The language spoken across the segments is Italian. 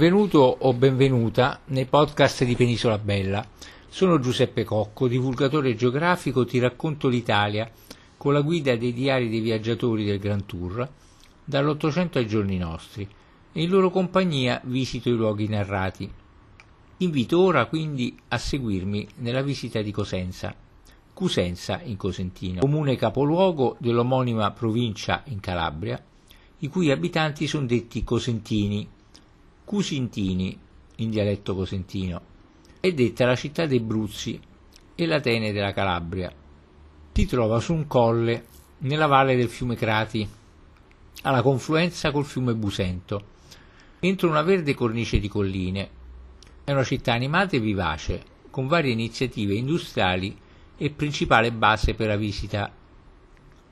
Benvenuto o benvenuta nei podcast di Penisola Bella. Sono Giuseppe Cocco, divulgatore geografico, ti racconto l'Italia con la guida dei diari dei viaggiatori del Grand Tour dall'Ottocento ai giorni nostri e in loro compagnia visito i luoghi narrati. Invito ora quindi a seguirmi nella visita di Cosenza, Cusenza in Cosentino, comune capoluogo dell'omonima provincia in Calabria, i cui abitanti sono detti cosentini Cusintini, in dialetto cosentino, è detta la città dei Bruzzi e l'Atene della Calabria. Si trova su un colle nella valle del fiume Crati, alla confluenza col fiume Busento, entro una verde cornice di colline. È una città animata e vivace, con varie iniziative industriali e principale base per la visita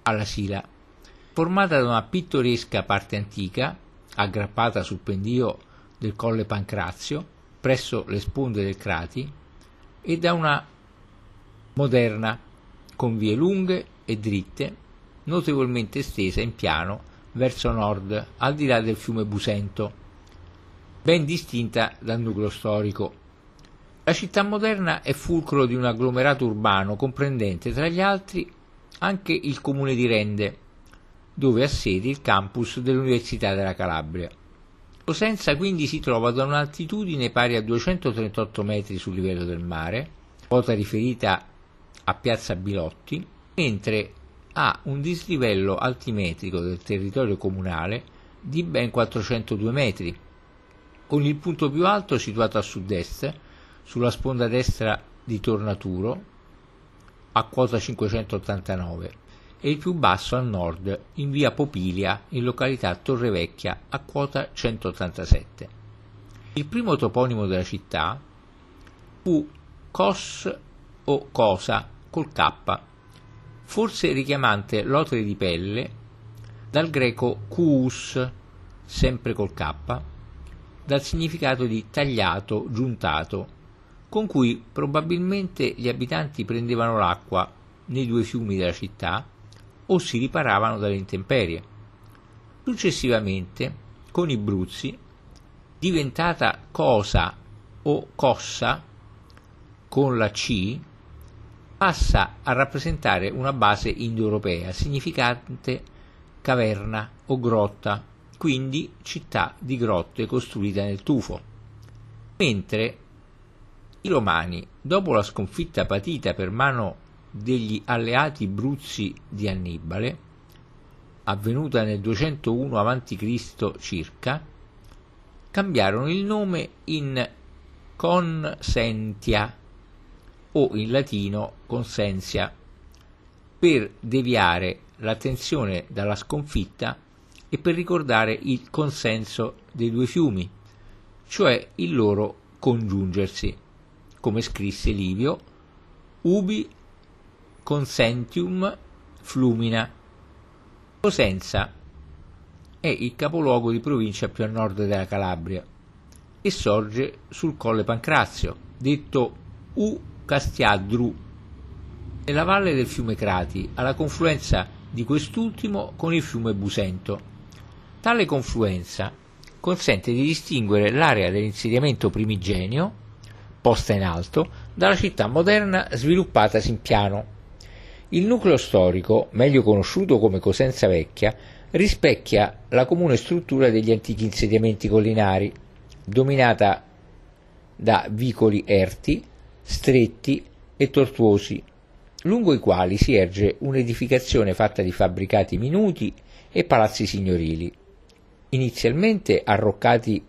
alla Sila. Formata da una pittoresca parte antica, aggrappata sul pendio del Colle Pancrazio, presso le sponde del Crati, e da una moderna, con vie lunghe e dritte, notevolmente estesa in piano verso nord, al di là del fiume Busento, ben distinta dal nucleo storico. La città moderna è fulcro di un agglomerato urbano comprendente tra gli altri anche il comune di Rende, dove ha sede il campus dell'Università della Calabria. Cosenza quindi si trova da un'altitudine pari a 238 metri sul livello del mare, quota riferita a Piazza Bilotti, mentre ha un dislivello altimetrico del territorio comunale di ben 402 metri, con il punto più alto situato a sud-est, sulla sponda destra di Tornaturo, a quota 589 e il più basso a nord in via Popilia in località Torrevecchia a quota 187. Il primo toponimo della città fu Cos o Cosa col K, forse richiamante l'otre di pelle dal greco Cus, sempre col K, dal significato di tagliato, giuntato, con cui probabilmente gli abitanti prendevano l'acqua nei due fiumi della città o si riparavano dalle intemperie. Successivamente, con i Bruzzi, diventata cosa o cossa con la C, passa a rappresentare una base indoeuropea significante caverna o grotta, quindi città di grotte costruita nel tufo. Mentre i romani, dopo la sconfitta patita per mano degli alleati Bruzzi di Annibale, avvenuta nel 201 a.C. circa, cambiarono il nome in Consentia o in latino Consensia per deviare l'attenzione dalla sconfitta e per ricordare il consenso dei due fiumi, cioè il loro congiungersi, come scrisse Livio, ubi Consentium Flumina. Cosenza è il capoluogo di provincia più a nord della Calabria e sorge sul Colle Pancrazio, detto U Castiadru, nella valle del fiume Crati, alla confluenza di quest'ultimo con il fiume Busento. Tale confluenza consente di distinguere l'area dell'insediamento primigenio, posta in alto, dalla città moderna sviluppatasi in piano il nucleo storico, meglio conosciuto come Cosenza Vecchia, rispecchia la comune struttura degli antichi insediamenti collinari, dominata da vicoli erti, stretti e tortuosi, lungo i quali si erge un'edificazione fatta di fabbricati minuti e palazzi signorili, inizialmente arroccati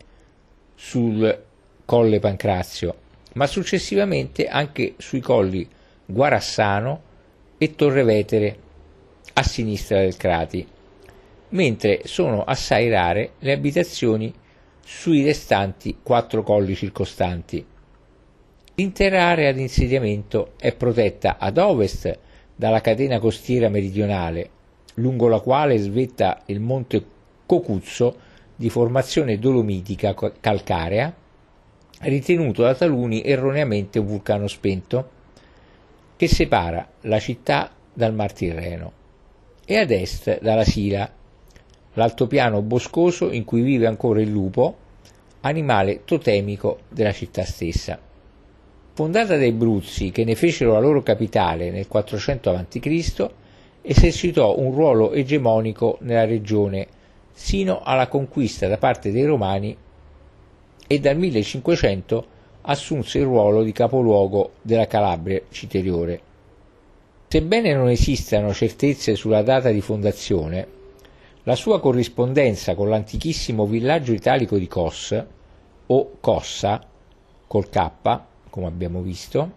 sul colle Pancrazio, ma successivamente anche sui colli Guarassano, e Torre Vetere a sinistra del Crati, mentre sono assai rare le abitazioni sui restanti quattro colli circostanti. L'intera area di insediamento è protetta ad ovest dalla catena costiera meridionale, lungo la quale svetta il monte Cocuzzo di formazione dolomitica calcarea, ritenuto da taluni erroneamente un vulcano spento, che separa la città dal Mar Tirreno e ad est dalla Sila, l'altopiano boscoso in cui vive ancora il lupo, animale totemico della città stessa. Fondata dai Bruzzi, che ne fecero la loro capitale nel 400 a.C., esercitò un ruolo egemonico nella regione sino alla conquista da parte dei Romani e dal 1500 assunse il ruolo di capoluogo della Calabria citeriore. Sebbene non esistano certezze sulla data di fondazione, la sua corrispondenza con l'antichissimo villaggio italico di Cos, o Cossa, col K, come abbiamo visto,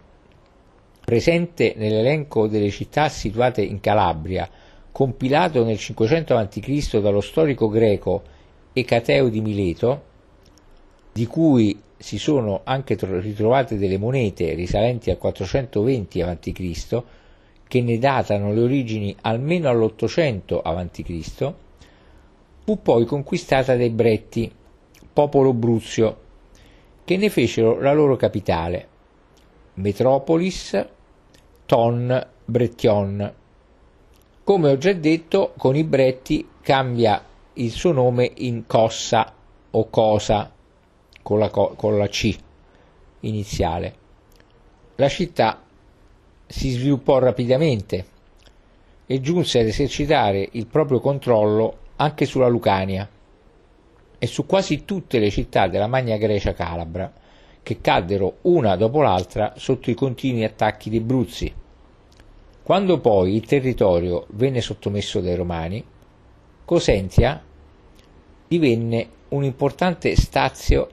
presente nell'elenco delle città situate in Calabria, compilato nel 500 a.C. dallo storico greco Ecateo di Mileto, di cui si sono anche ritrovate delle monete risalenti al 420 a.C., che ne datano le origini almeno all'800 a.C., fu poi conquistata dai Bretti, popolo bruzio, che ne fecero la loro capitale, Metropolis, Ton, Brettion. Come ho già detto, con i Bretti cambia il suo nome in Cossa o Cosa con la, con la C iniziale. La città si sviluppò rapidamente e giunse ad esercitare il proprio controllo anche sulla Lucania e su quasi tutte le città della Magna Grecia calabra, che caddero una dopo l'altra sotto i continui attacchi dei Bruzzi. Quando poi il territorio venne sottomesso dai Romani, Cosentia divenne un importante stazio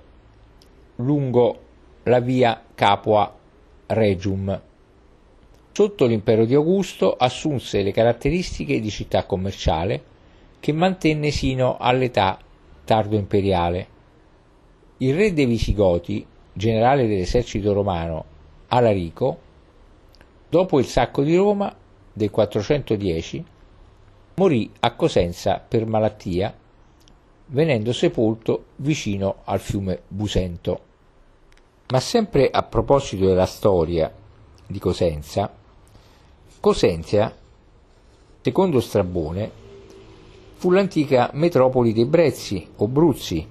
lungo la via Capua Regium Sotto l'impero di Augusto assunse le caratteristiche di città commerciale che mantenne sino all'età tardo-imperiale. Il re dei Visigoti, generale dell'esercito romano Alarico, dopo il sacco di Roma del 410, morì a Cosenza per malattia, venendo sepolto vicino al fiume Busento. Ma sempre a proposito della storia di Cosenza, Cosenza, secondo Strabone, fu l'antica metropoli dei Brezzi o Bruzzi.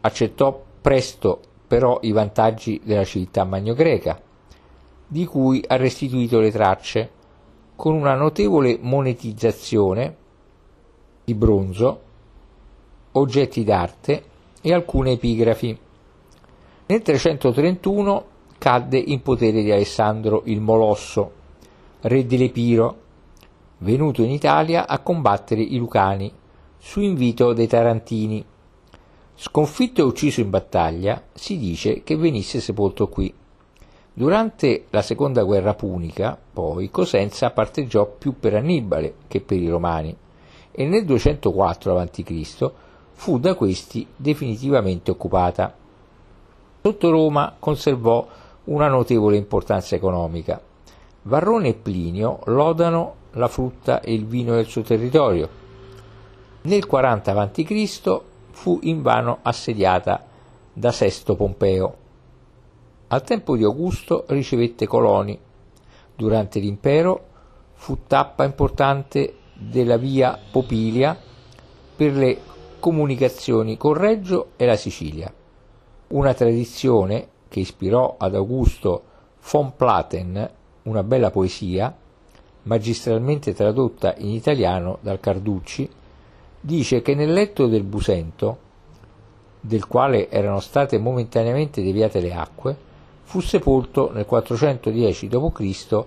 Accettò presto però i vantaggi della civiltà magnogreca, di cui ha restituito le tracce con una notevole monetizzazione di bronzo, oggetti d'arte e alcune epigrafi. Nel 331 cadde in potere di Alessandro il Molosso, re dell'Epiro, venuto in Italia a combattere i Lucani su invito dei Tarantini. Sconfitto e ucciso in battaglia, si dice che venisse sepolto qui. Durante la seconda guerra punica, poi, Cosenza parteggiò più per Annibale che per i Romani e nel 204 a.C. fu da questi definitivamente occupata. Sotto Roma conservò una notevole importanza economica, Varrone e Plinio lodano la frutta e il vino del suo territorio. Nel 40 a.C. fu invano assediata da Sesto Pompeo. Al tempo di Augusto ricevette coloni. Durante l'impero fu tappa importante della via Popilia per le comunicazioni con Reggio e la Sicilia. Una tradizione che ispirò ad Augusto von Platen una bella poesia, magistralmente tradotta in italiano dal Carducci, dice che nel letto del Busento, del quale erano state momentaneamente deviate le acque, fu sepolto nel 410 d.C.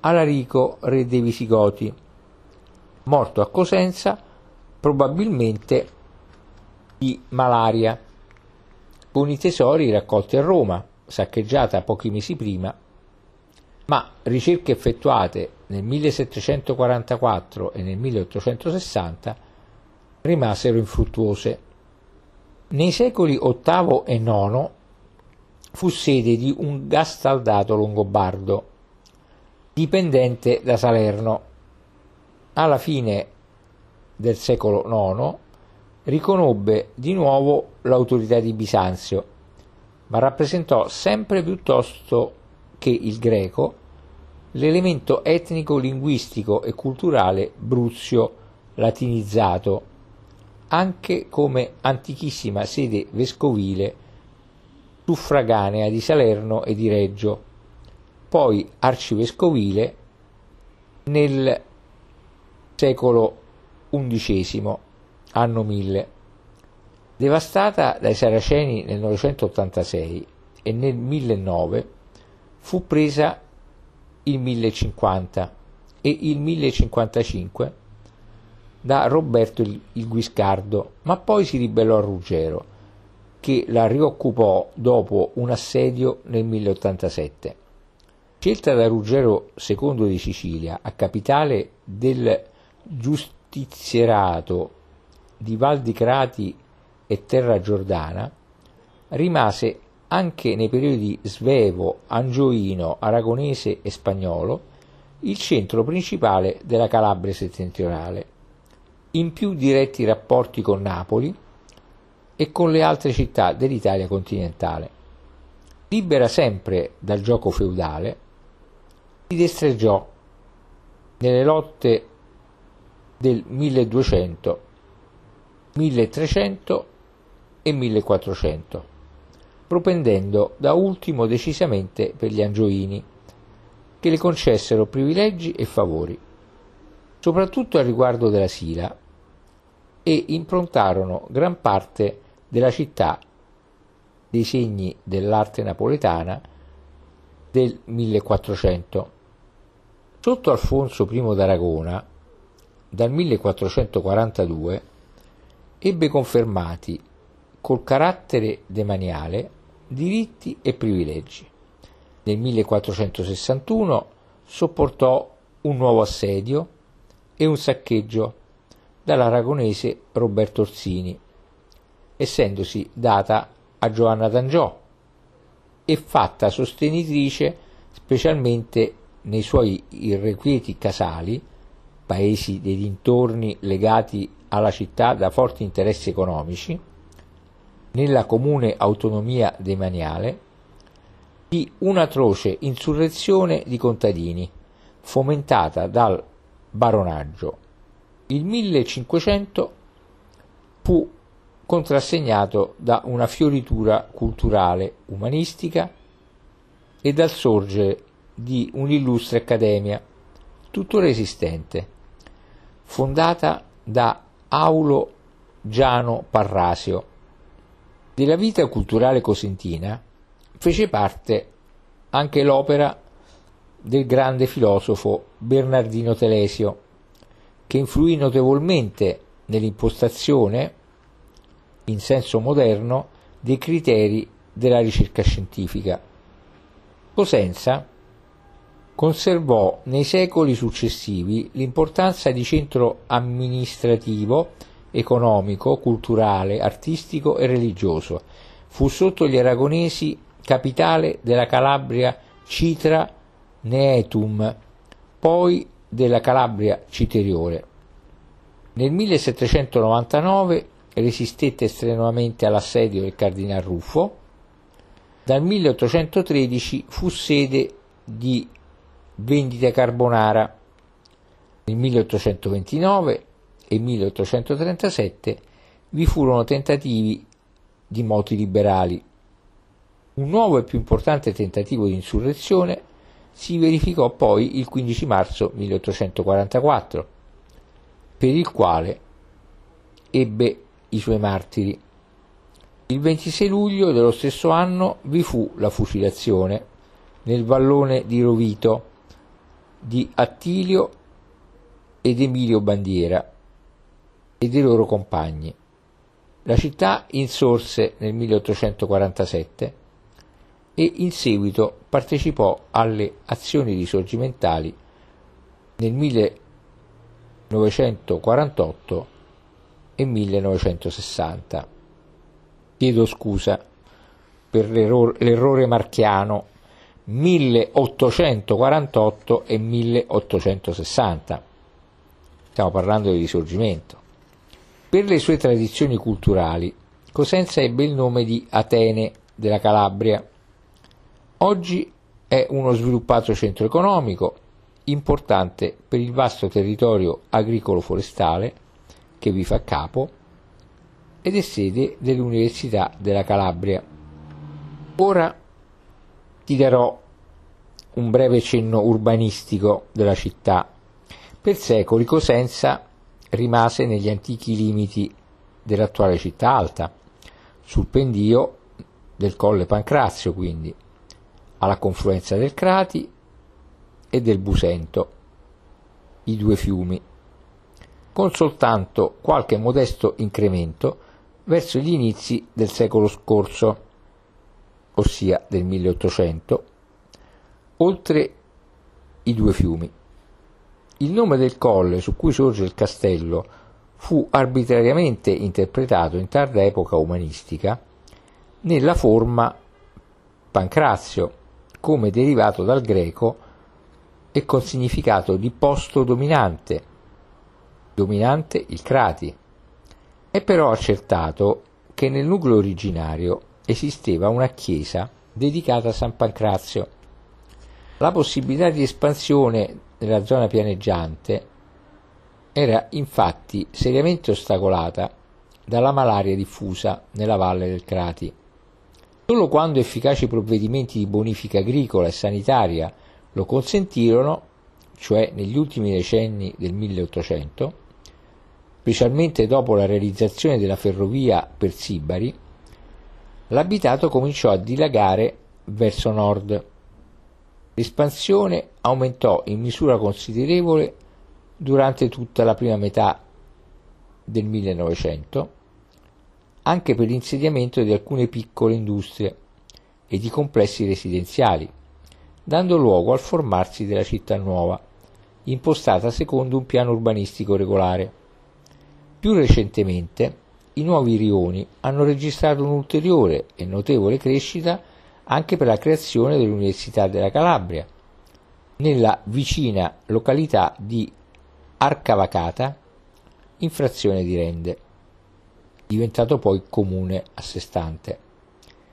Alarico, re dei Visigoti, morto a Cosenza probabilmente di malaria, con i tesori raccolti a Roma, saccheggiata pochi mesi prima ma ricerche effettuate nel 1744 e nel 1860 rimasero infruttuose. Nei secoli VIII e IX fu sede di un gastaldato longobardo, dipendente da Salerno. Alla fine del secolo IX riconobbe di nuovo l'autorità di Bisanzio, ma rappresentò sempre piuttosto che il greco l'elemento etnico, linguistico e culturale bruzio latinizzato, anche come antichissima sede vescovile suffraganea di Salerno e di Reggio, poi arcivescovile nel secolo XI, anno 1000, devastata dai Saraceni nel 986 e nel 1009 fu presa il 1050 e il 1055 da Roberto il, Guiscardo, ma poi si ribellò a Ruggero, che la rioccupò dopo un assedio nel 1087. Scelta da Ruggero II di Sicilia a capitale del giustizierato di Val di Crati e Terra Giordana, rimase anche nei periodi svevo, angioino, aragonese e spagnolo il centro principale della Calabria settentrionale, in più diretti rapporti con Napoli e con le altre città dell'Italia continentale. Libera sempre dal gioco feudale, si destreggiò nelle lotte del 1200, 1300 e 1400, propendendo da ultimo decisamente per gli Angioini, che le concessero privilegi e favori, soprattutto a riguardo della Sila, e improntarono gran parte della città dei segni dell'arte napoletana del 1400. Sotto Alfonso I d'Aragona, dal 1442, ebbe confermati col carattere demaniale diritti e privilegi. Nel 1461 sopportò un nuovo assedio e un saccheggio dall'aragonese Roberto Orsini, essendosi data a Giovanna d'Angiò e fatta sostenitrice specialmente nei suoi irrequieti casali, paesi dei dintorni legati alla città da forti interessi economici, nella comune autonomia demaniale, di un'atroce insurrezione di contadini, fomentata dal baronaggio il 1500 fu contrassegnato da una fioritura culturale umanistica e dal sorgere di un'illustre accademia, tuttora esistente, fondata da Aulo Giano Parrasio. Della vita culturale cosentina fece parte anche l'opera del grande filosofo Bernardino Telesio, che influì notevolmente nell'impostazione, in senso moderno, dei criteri della ricerca scientifica. Cosenza conservò nei secoli successivi l'importanza di centro amministrativo, economico, culturale, artistico e religioso. Fu sotto gli aragonesi capitale della Calabria Citra Neetum, poi della Calabria Citeriore. Nel 1799 resistette strenuamente all'assedio del cardinal Ruffo, dal 1813 fu sede di vendita carbonara. Nel 1829 e 1837 vi furono tentativi di moti liberali. Un nuovo e più importante tentativo di insurrezione si verificò poi il 15 marzo 1844, per il quale ebbe i suoi martiri. Il 26 luglio dello stesso anno vi fu la fucilazione nel vallone di Rovito di Attilio ed Emilio Bandiera e dei loro compagni. La città insorse nel 1847 e in seguito partecipò alle azioni risorgimentali nel 1948 e 1960. Chiedo scusa per l'errore, l'errore marchiano 1848 e 1860. Stiamo parlando di risorgimento. Per le sue tradizioni culturali, Cosenza ebbe il nome di Atene della Calabria Oggi è uno sviluppato centro economico importante per il vasto territorio agricolo-forestale che vi fa capo ed è sede dell'Università della Calabria. Ora ti darò un breve cenno urbanistico della città. Per secoli Cosenza rimase negli antichi limiti dell'attuale città alta, sul pendio del Colle Pancrazio quindi, alla confluenza del Crati e del Busento, i due fiumi, con soltanto qualche modesto incremento verso gli inizi del secolo scorso, ossia del 1800, oltre i due fiumi. Il nome del colle su cui sorge il castello fu arbitrariamente interpretato in tarda epoca umanistica nella forma Pancrazio, come derivato dal greco e con significato di posto dominante, dominante il crati. È però accertato che nel nucleo originario esisteva una chiesa dedicata a San Pancrazio. La possibilità di espansione nella zona pianeggiante era infatti seriamente ostacolata dalla malaria diffusa nella valle del Crati. Solo quando efficaci provvedimenti di bonifica agricola e sanitaria lo consentirono, cioè negli ultimi decenni del 1800, specialmente dopo la realizzazione della ferrovia per Sibari, l'abitato cominciò a dilagare verso nord. L'espansione aumentò in misura considerevole durante tutta la prima metà del 1900 anche per l'insediamento di alcune piccole industrie e di complessi residenziali, dando luogo al formarsi della città nuova, impostata secondo un piano urbanistico regolare. Più recentemente, i nuovi rioni hanno registrato un'ulteriore e notevole crescita anche per la creazione dell'Università della Calabria, nella vicina località di Arcavacata, in frazione di Rende diventato poi comune a sé stante,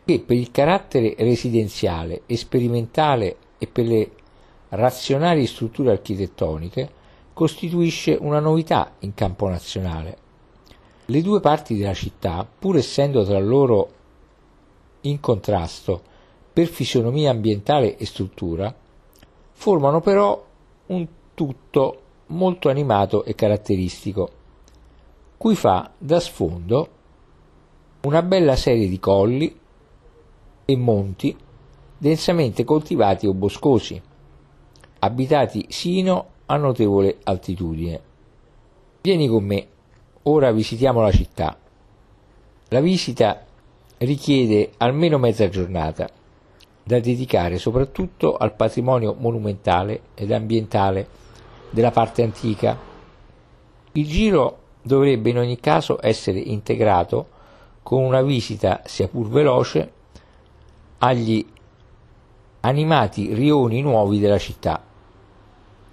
che per il carattere residenziale e sperimentale e per le razionali strutture architettoniche costituisce una novità in campo nazionale. Le due parti della città, pur essendo tra loro in contrasto per fisionomia ambientale e struttura, formano però un tutto molto animato e caratteristico cui fa da sfondo una bella serie di colli e monti densamente coltivati o boscosi, abitati sino a notevole altitudine. Vieni con me, ora visitiamo la città. La visita richiede almeno mezza giornata, da dedicare soprattutto al patrimonio monumentale ed ambientale della parte antica. Il giro dovrebbe in ogni caso essere integrato con una visita, sia pur veloce, agli animati rioni nuovi della città.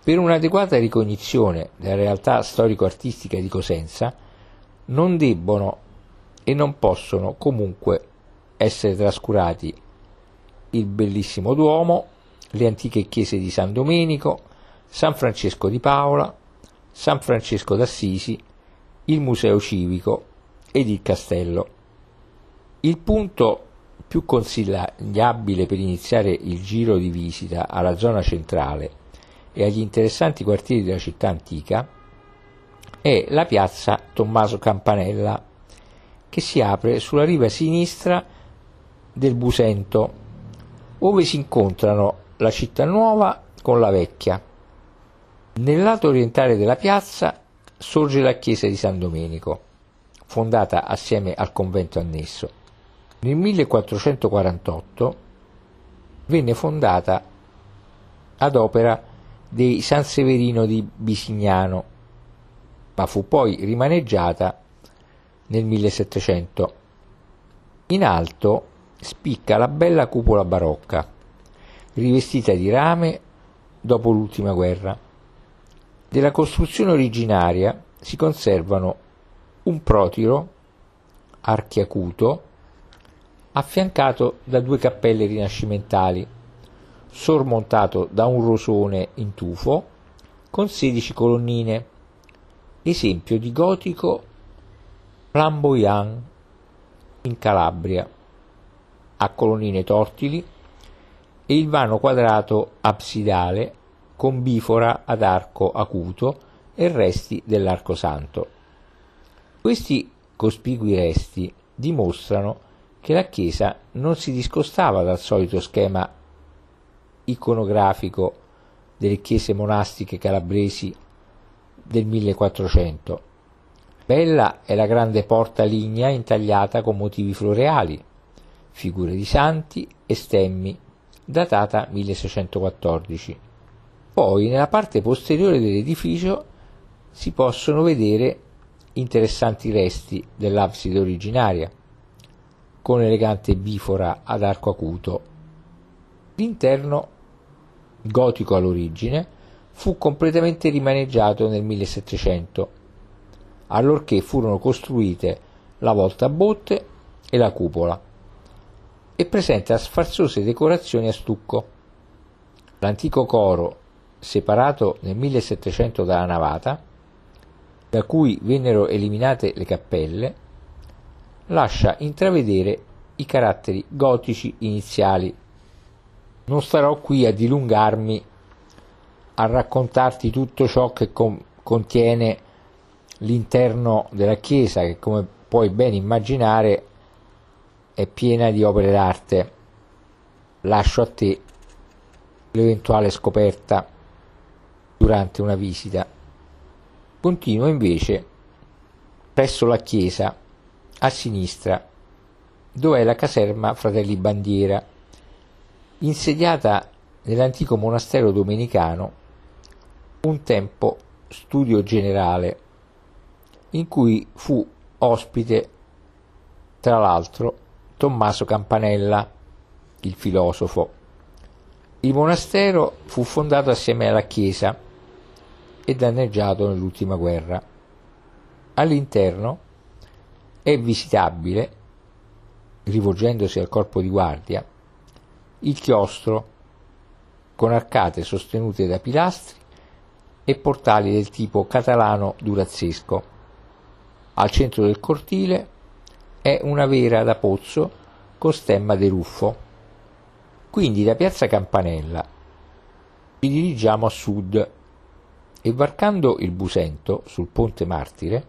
Per un'adeguata ricognizione della realtà storico-artistica di Cosenza non debbono e non possono comunque essere trascurati il bellissimo Duomo, le antiche chiese di San Domenico, San Francesco di Paola, San Francesco d'Assisi il museo civico ed il castello. Il punto più consigliabile per iniziare il giro di visita alla zona centrale e agli interessanti quartieri della città antica è la piazza Tommaso Campanella, che si apre sulla riva sinistra del Busento, dove si incontrano la città nuova con la vecchia. Nel lato orientale della piazza sorge la chiesa di San Domenico, fondata assieme al convento annesso. Nel 1448 venne fondata ad opera dei San Severino di Bisignano, ma fu poi rimaneggiata nel 1700. In alto spicca la bella cupola barocca, rivestita di rame dopo l'ultima guerra. Della costruzione originaria si conservano un protiro archiacuto affiancato da due cappelle rinascimentali, sormontato da un rosone in tufo con 16 colonnine, esempio di gotico Flamboyant in Calabria, a colonnine tortili e il vano quadrato absidale con bifora ad arco acuto e resti dell'arco santo. Questi cospicui resti dimostrano che la chiesa non si discostava dal solito schema iconografico delle chiese monastiche calabresi del 1400. Bella è la grande porta lignea intagliata con motivi floreali, figure di santi e stemmi, datata 1614. Poi nella parte posteriore dell'edificio si possono vedere interessanti resti dell'abside originaria, con elegante bifora ad arco acuto. L'interno, gotico all'origine, fu completamente rimaneggiato nel 1700, allorché furono costruite la volta a botte e la cupola, e presenta sfarzose decorazioni a stucco. L'antico coro, separato nel 1700 dalla navata, da cui vennero eliminate le cappelle, lascia intravedere i caratteri gotici iniziali. Non starò qui a dilungarmi a raccontarti tutto ciò che con- contiene l'interno della chiesa, che come puoi ben immaginare è piena di opere d'arte. Lascio a te l'eventuale scoperta durante una visita. Continuo invece presso la chiesa a sinistra, dove è la caserma Fratelli Bandiera, insediata nell'antico monastero domenicano, un tempo studio generale, in cui fu ospite, tra l'altro, Tommaso Campanella, il filosofo. Il monastero fu fondato assieme alla chiesa e danneggiato nell'ultima guerra. All'interno è visitabile, rivolgendosi al corpo di guardia, il chiostro con arcate sostenute da pilastri e portali del tipo catalano durazzesco. Al centro del cortile è una vera da pozzo con stemma de ruffo. Quindi da piazza Campanella ci dirigiamo a sud e varcando il Busento sul ponte Martire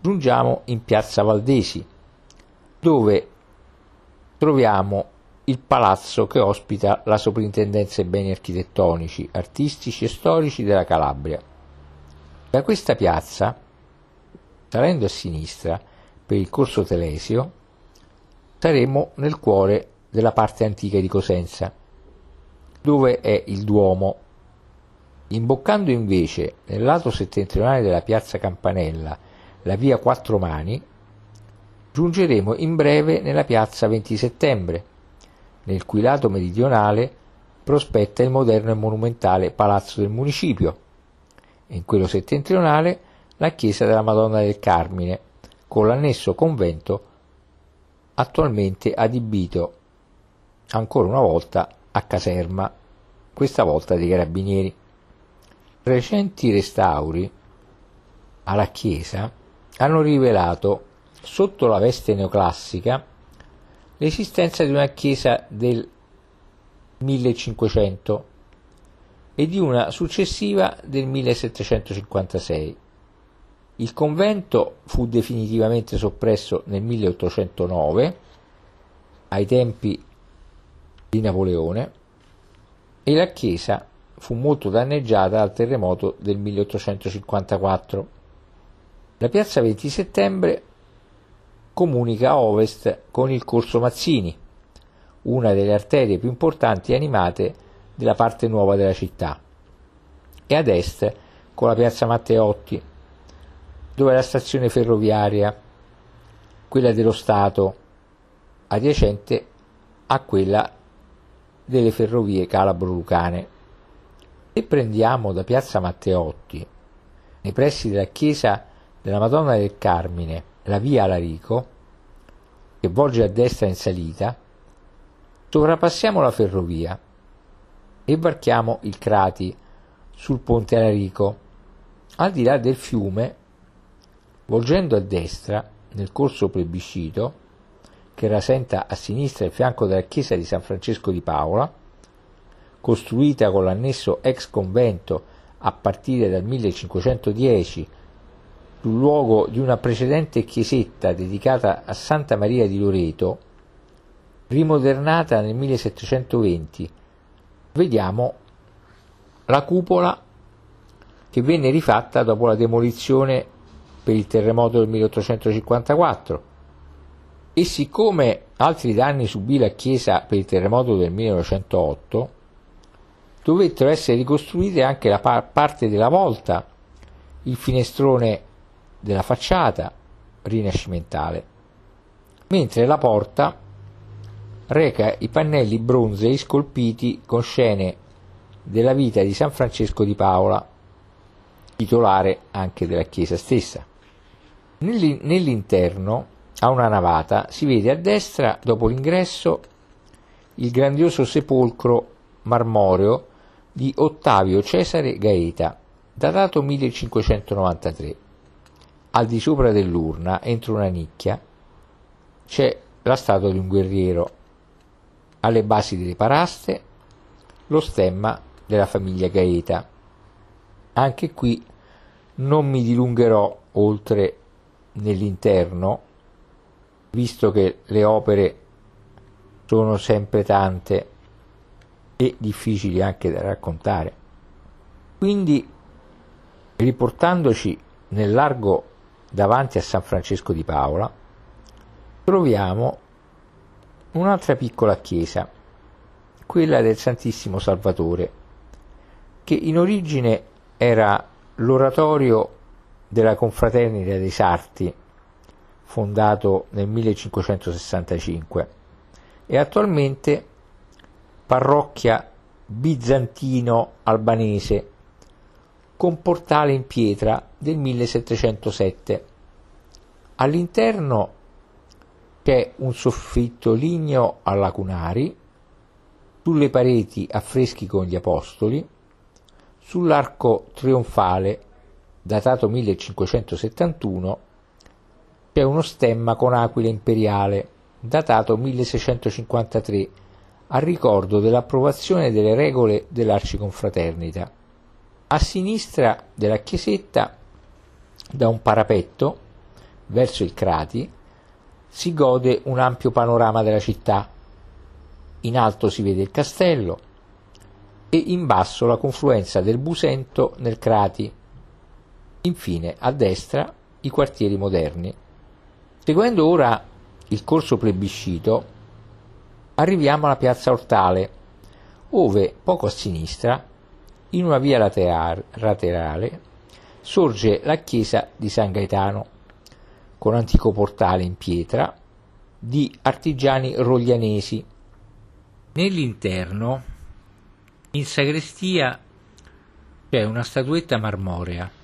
giungiamo in piazza Valdesi, dove troviamo il palazzo che ospita la Soprintendenza ai beni architettonici, artistici e storici della Calabria. Da questa piazza, salendo a sinistra per il corso Telesio, saremo nel cuore della parte antica di Cosenza, dove è il Duomo. Imboccando invece nel lato settentrionale della piazza Campanella la via Quattro Mani, giungeremo in breve nella piazza 20 settembre, nel cui lato meridionale prospetta il moderno e monumentale palazzo del municipio, e in quello settentrionale la chiesa della Madonna del Carmine, con l'annesso convento attualmente adibito ancora una volta a caserma, questa volta dei carabinieri. Recenti restauri alla chiesa hanno rivelato, sotto la veste neoclassica, l'esistenza di una chiesa del 1500 e di una successiva del 1756. Il convento fu definitivamente soppresso nel 1809, ai tempi di Napoleone, e la chiesa fu molto danneggiata dal terremoto del 1854. La piazza 20 settembre comunica a ovest con il corso Mazzini, una delle arterie più importanti e animate della parte nuova della città, e ad est con la piazza Matteotti, dove la stazione ferroviaria, quella dello Stato, adiacente a quella delle ferrovie calabro-lucane. Se prendiamo da piazza Matteotti, nei pressi della chiesa della Madonna del Carmine, la via Alarico, che volge a destra in salita, sovrappassiamo la ferrovia e varchiamo il Crati sul ponte Alarico, al di là del fiume Volgendo a destra, nel corso plebiscito, che rasenta a sinistra il fianco della chiesa di San Francesco di Paola, costruita con l'annesso ex convento a partire dal 1510 sul luogo di una precedente chiesetta dedicata a Santa Maria di Loreto, rimodernata nel 1720, vediamo la cupola che venne rifatta dopo la demolizione per il terremoto del 1854 e siccome altri danni subì la chiesa per il terremoto del 1908, dovettero essere ricostruite anche la parte della volta, il finestrone della facciata rinascimentale, mentre la porta reca i pannelli bronzei scolpiti con scene della vita di San Francesco di Paola, titolare anche della chiesa stessa. Nell'interno, a una navata, si vede a destra, dopo l'ingresso, il grandioso sepolcro marmoreo di Ottavio Cesare Gaeta, datato 1593. Al di sopra dell'urna, entro una nicchia, c'è la statua di un guerriero. Alle basi delle paraste, lo stemma della famiglia Gaeta. Anche qui non mi dilungherò oltre nell'interno, visto che le opere sono sempre tante e difficili anche da raccontare. Quindi, riportandoci nel largo davanti a San Francesco di Paola, troviamo un'altra piccola chiesa, quella del Santissimo Salvatore, che in origine era l'oratorio della Confraternita dei Sarti, fondato nel 1565, e attualmente parrocchia bizantino-albanese con portale in pietra del 1707. All'interno c'è un soffitto ligneo a lacunari, sulle pareti affreschi con gli apostoli, sull'arco trionfale datato 1571 c'è uno stemma con aquila imperiale datato 1653 a ricordo dell'approvazione delle regole dell'arciconfraternita. A sinistra della chiesetta, da un parapetto, verso il Crati, si gode un ampio panorama della città. In alto si vede il castello e in basso la confluenza del Busento nel Crati. Infine, a destra, i quartieri moderni. Seguendo ora il corso plebiscito, arriviamo alla piazza Ortale, ove poco a sinistra, in una via laterale, sorge la chiesa di San Gaetano, con antico portale in pietra di artigiani roglianesi. Nell'interno, in sagrestia, c'è una statuetta marmorea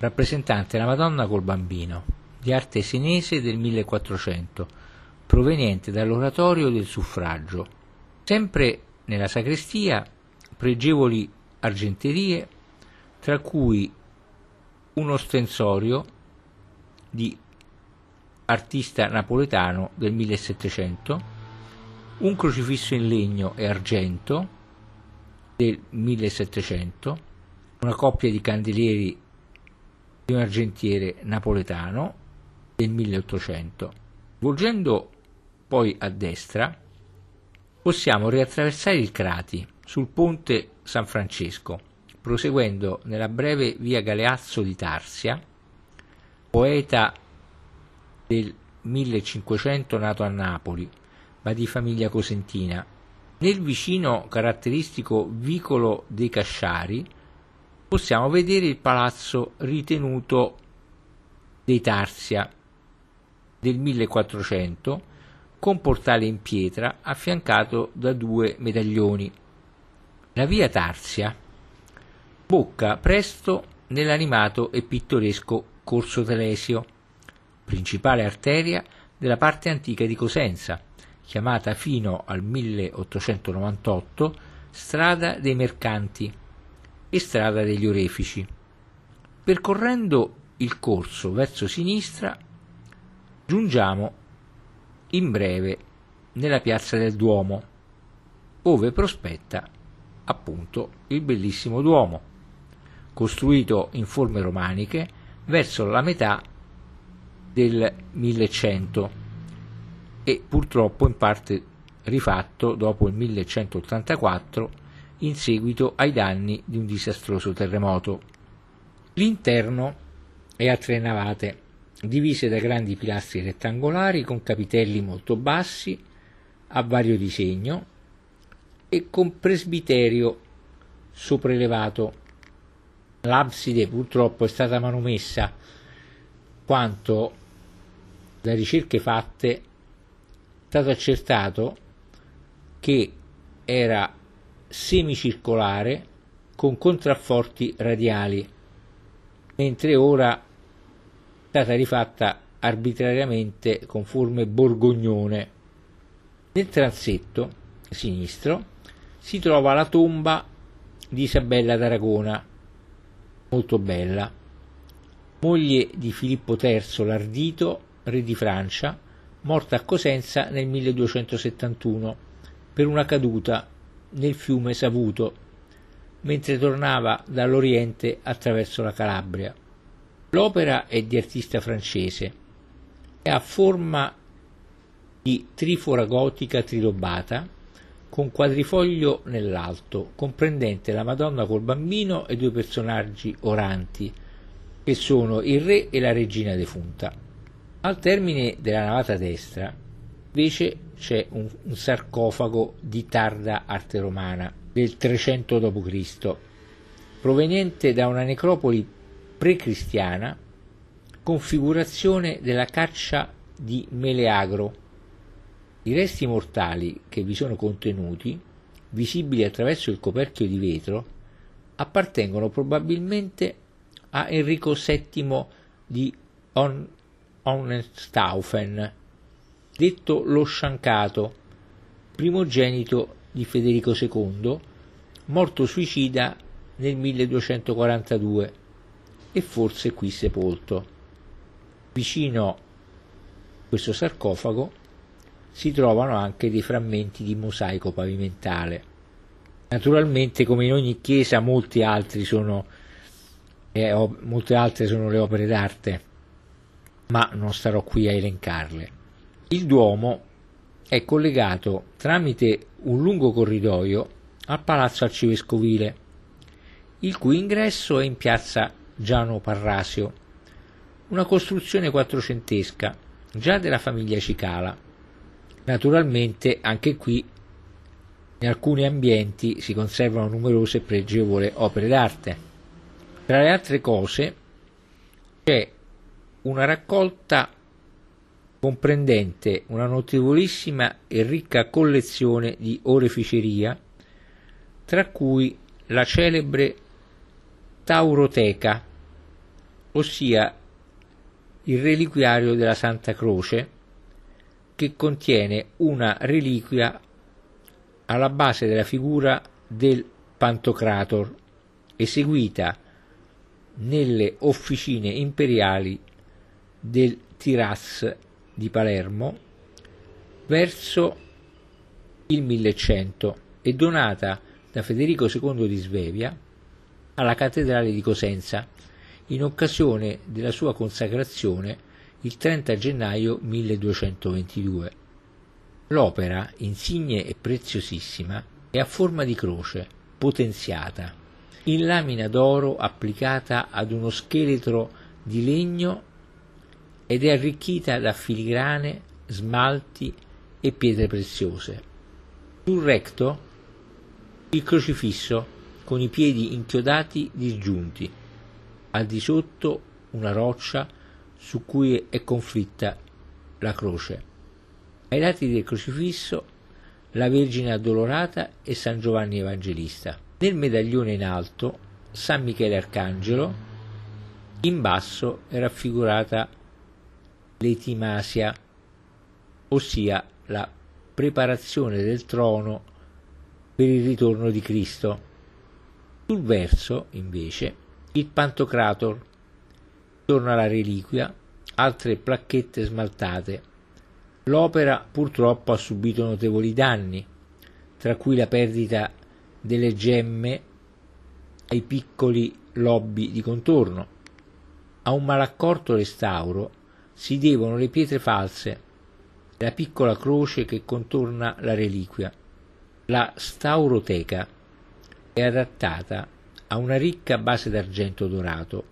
rappresentante la Madonna col bambino, di arte senese del 1400, proveniente dall'oratorio del suffragio. Sempre nella sacrestia pregevoli argenterie, tra cui uno stensorio di artista napoletano del 1700, un crocifisso in legno e argento del 1700, una coppia di candelieri di un argentiere napoletano del 1800. Volgendo poi a destra, possiamo riattraversare il Crati sul ponte San Francesco, proseguendo nella breve via Galeazzo di Tarsia, poeta del 1500 nato a Napoli, ma di famiglia cosentina. Nel vicino caratteristico vicolo dei Casciari possiamo vedere il palazzo ritenuto dei Tarsia del 1400 con portale in pietra affiancato da due medaglioni. La via Tarsia bocca presto nell'animato e pittoresco Corso Telesio, principale arteria della parte antica di Cosenza, chiamata fino al 1898 strada dei mercanti e strada degli orefici. Percorrendo il corso verso sinistra giungiamo in breve nella piazza del Duomo, dove prospetta appunto il bellissimo Duomo, costruito in forme romaniche verso la metà del 1100 e purtroppo in parte rifatto dopo il 1184 in seguito ai danni di un disastroso terremoto. L'interno è a tre navate, divise da grandi pilastri rettangolari con capitelli molto bassi, a vario disegno, e con presbiterio sopraelevato. L'abside purtroppo è stata manomessa, quanto da ricerche fatte è stato accertato che era semicircolare con contrafforti radiali, mentre ora è stata rifatta arbitrariamente con forme borgognone. Nel transetto sinistro si trova la tomba di Isabella d'Aragona, molto bella, moglie di Filippo III l'Ardito, re di Francia, morta a Cosenza nel 1271 per una caduta nel fiume Savuto, mentre tornava dall'Oriente attraverso la Calabria. L'opera è di artista francese e ha forma di trifora gotica trilobata con quadrifoglio nell'alto, comprendente la Madonna col bambino e due personaggi oranti, che sono il re e la regina defunta. Al termine della navata destra, invece, c'è un, un sarcofago di tarda arte romana del 300 d.C., proveniente da una necropoli pre-cristiana, configurazione della caccia di Meleagro. I resti mortali che vi sono contenuti, visibili attraverso il coperchio di vetro, appartengono probabilmente a Enrico VII di Hohenstaufen, detto lo Sciancato, primogenito di Federico II, morto suicida nel 1242 e forse qui sepolto. Vicino a questo sarcofago si trovano anche dei frammenti di mosaico pavimentale. Naturalmente, come in ogni chiesa, molti altri sono, eh, molte altre sono le opere d'arte, ma non starò qui a elencarle. Il Duomo è collegato tramite un lungo corridoio al palazzo arcivescovile, il cui ingresso è in piazza Giano Parrasio, una costruzione quattrocentesca già della famiglia Cicala. Naturalmente anche qui in alcuni ambienti si conservano numerose e pregevoli opere d'arte. Tra le altre cose c'è una raccolta comprendente una notevolissima e ricca collezione di oreficeria, tra cui la celebre Tauroteca, ossia il reliquiario della Santa Croce, che contiene una reliquia alla base della figura del Pantocrator, eseguita nelle officine imperiali del Tiras di Palermo verso il 1100 e donata da Federico II di Svevia alla cattedrale di Cosenza in occasione della sua consacrazione il 30 gennaio 1222. L'opera, insigne e preziosissima, è a forma di croce, potenziata, in lamina d'oro applicata ad uno scheletro di legno ed è arricchita da filigrane, smalti e pietre preziose. Sul recto il crocifisso con i piedi inchiodati disgiunti, al di sotto una roccia su cui è conflitta la croce. Ai lati del crocifisso la Vergine Addolorata e San Giovanni Evangelista. Nel medaglione in alto San Michele Arcangelo, in basso è raffigurata l'etimasia, ossia la preparazione del trono per il ritorno di Cristo. Sul verso, invece, il Pantocrator, Torna la reliquia, altre placchette smaltate. L'opera purtroppo ha subito notevoli danni, tra cui la perdita delle gemme ai piccoli lobby di contorno. A un malaccorto restauro si devono le pietre false la piccola croce che contorna la reliquia. La stauroteca è adattata a una ricca base d'argento dorato,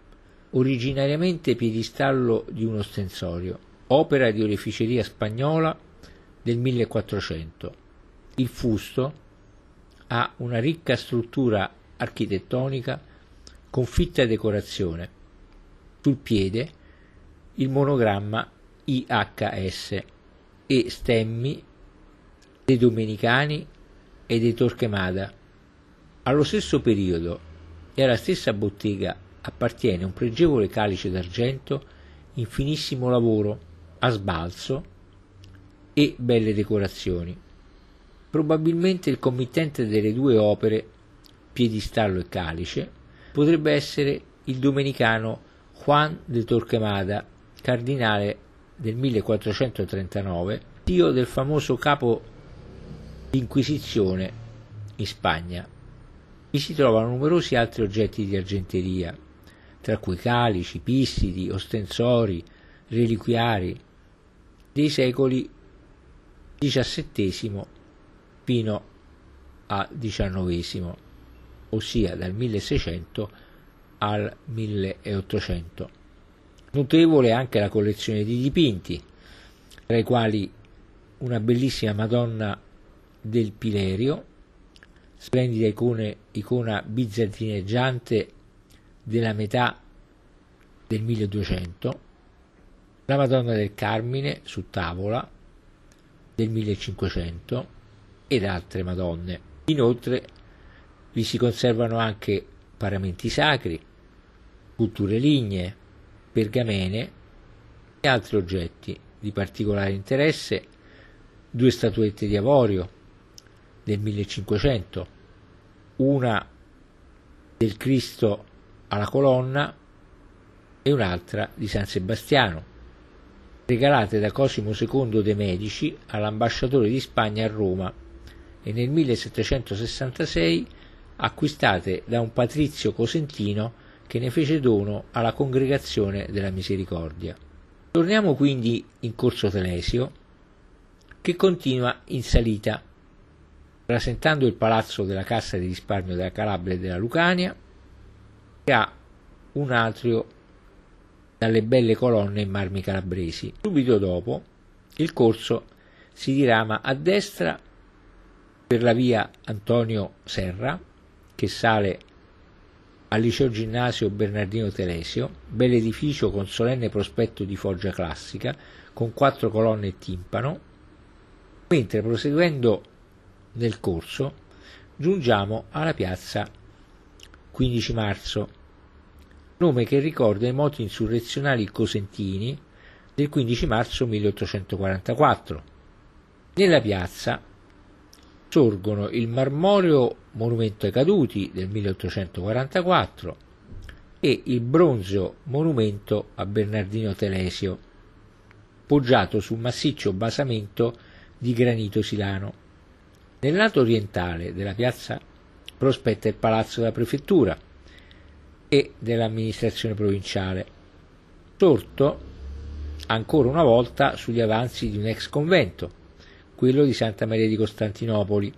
originariamente piedistallo di uno stensorio, opera di oreficeria spagnola del 1400. Il fusto ha una ricca struttura architettonica con fitta decorazione. Sul piede il monogramma IHS e stemmi dei Domenicani e dei Torquemada. Allo stesso periodo e alla stessa bottega appartiene un pregevole calice d'argento in finissimo lavoro, a sbalzo e belle decorazioni. Probabilmente il committente delle due opere, piedistallo e calice, potrebbe essere il domenicano Juan de Torquemada, cardinale del 1439, zio del famoso capo d'inquisizione in Spagna. Vi si trovano numerosi altri oggetti di argenteria, tra cui calici, pistidi, ostensori, reliquiari dei secoli XVII fino al XIX, ossia dal 1600 al 1800. Notevole anche la collezione di dipinti, tra i quali una bellissima Madonna del Pilerio, splendida icone, icona bizantineggiante della metà del 1200, la Madonna del Carmine su tavola del 1500 ed altre Madonne. Inoltre vi si conservano anche paramenti sacri, sculture lignee, pergamene e altri oggetti di particolare interesse, due statuette di avorio del 1500, una del Cristo alla colonna e un'altra di San Sebastiano, regalate da Cosimo II de' Medici all'ambasciatore di Spagna a Roma e nel 1766 acquistate da un patrizio cosentino che ne fece dono alla congregazione della misericordia. Torniamo quindi in Corso Telesio, che continua in salita, rasentando il palazzo della Cassa di risparmio della Calabria e della Lucania, che ha un atrio dalle belle colonne in marmi calabresi. Subito dopo il corso si dirama a destra per la via Antonio Serra, che sale al liceo ginnasio Bernardino Telesio, bell'edificio con solenne prospetto di foggia classica, con quattro colonne e timpano, mentre proseguendo nel corso giungiamo alla piazza 15 marzo, nome che ricorda i moti insurrezionali cosentini del 15 marzo 1844. Nella piazza sorgono il marmoreo monumento ai caduti del 1844 e il bronzeo monumento a Bernardino Telesio, poggiato su un massiccio basamento di granito silano. Nel lato orientale della piazza prospetta il palazzo della prefettura e dell'amministrazione provinciale, sorto ancora una volta sugli avanzi di un ex convento, quello di Santa Maria di Costantinopoli,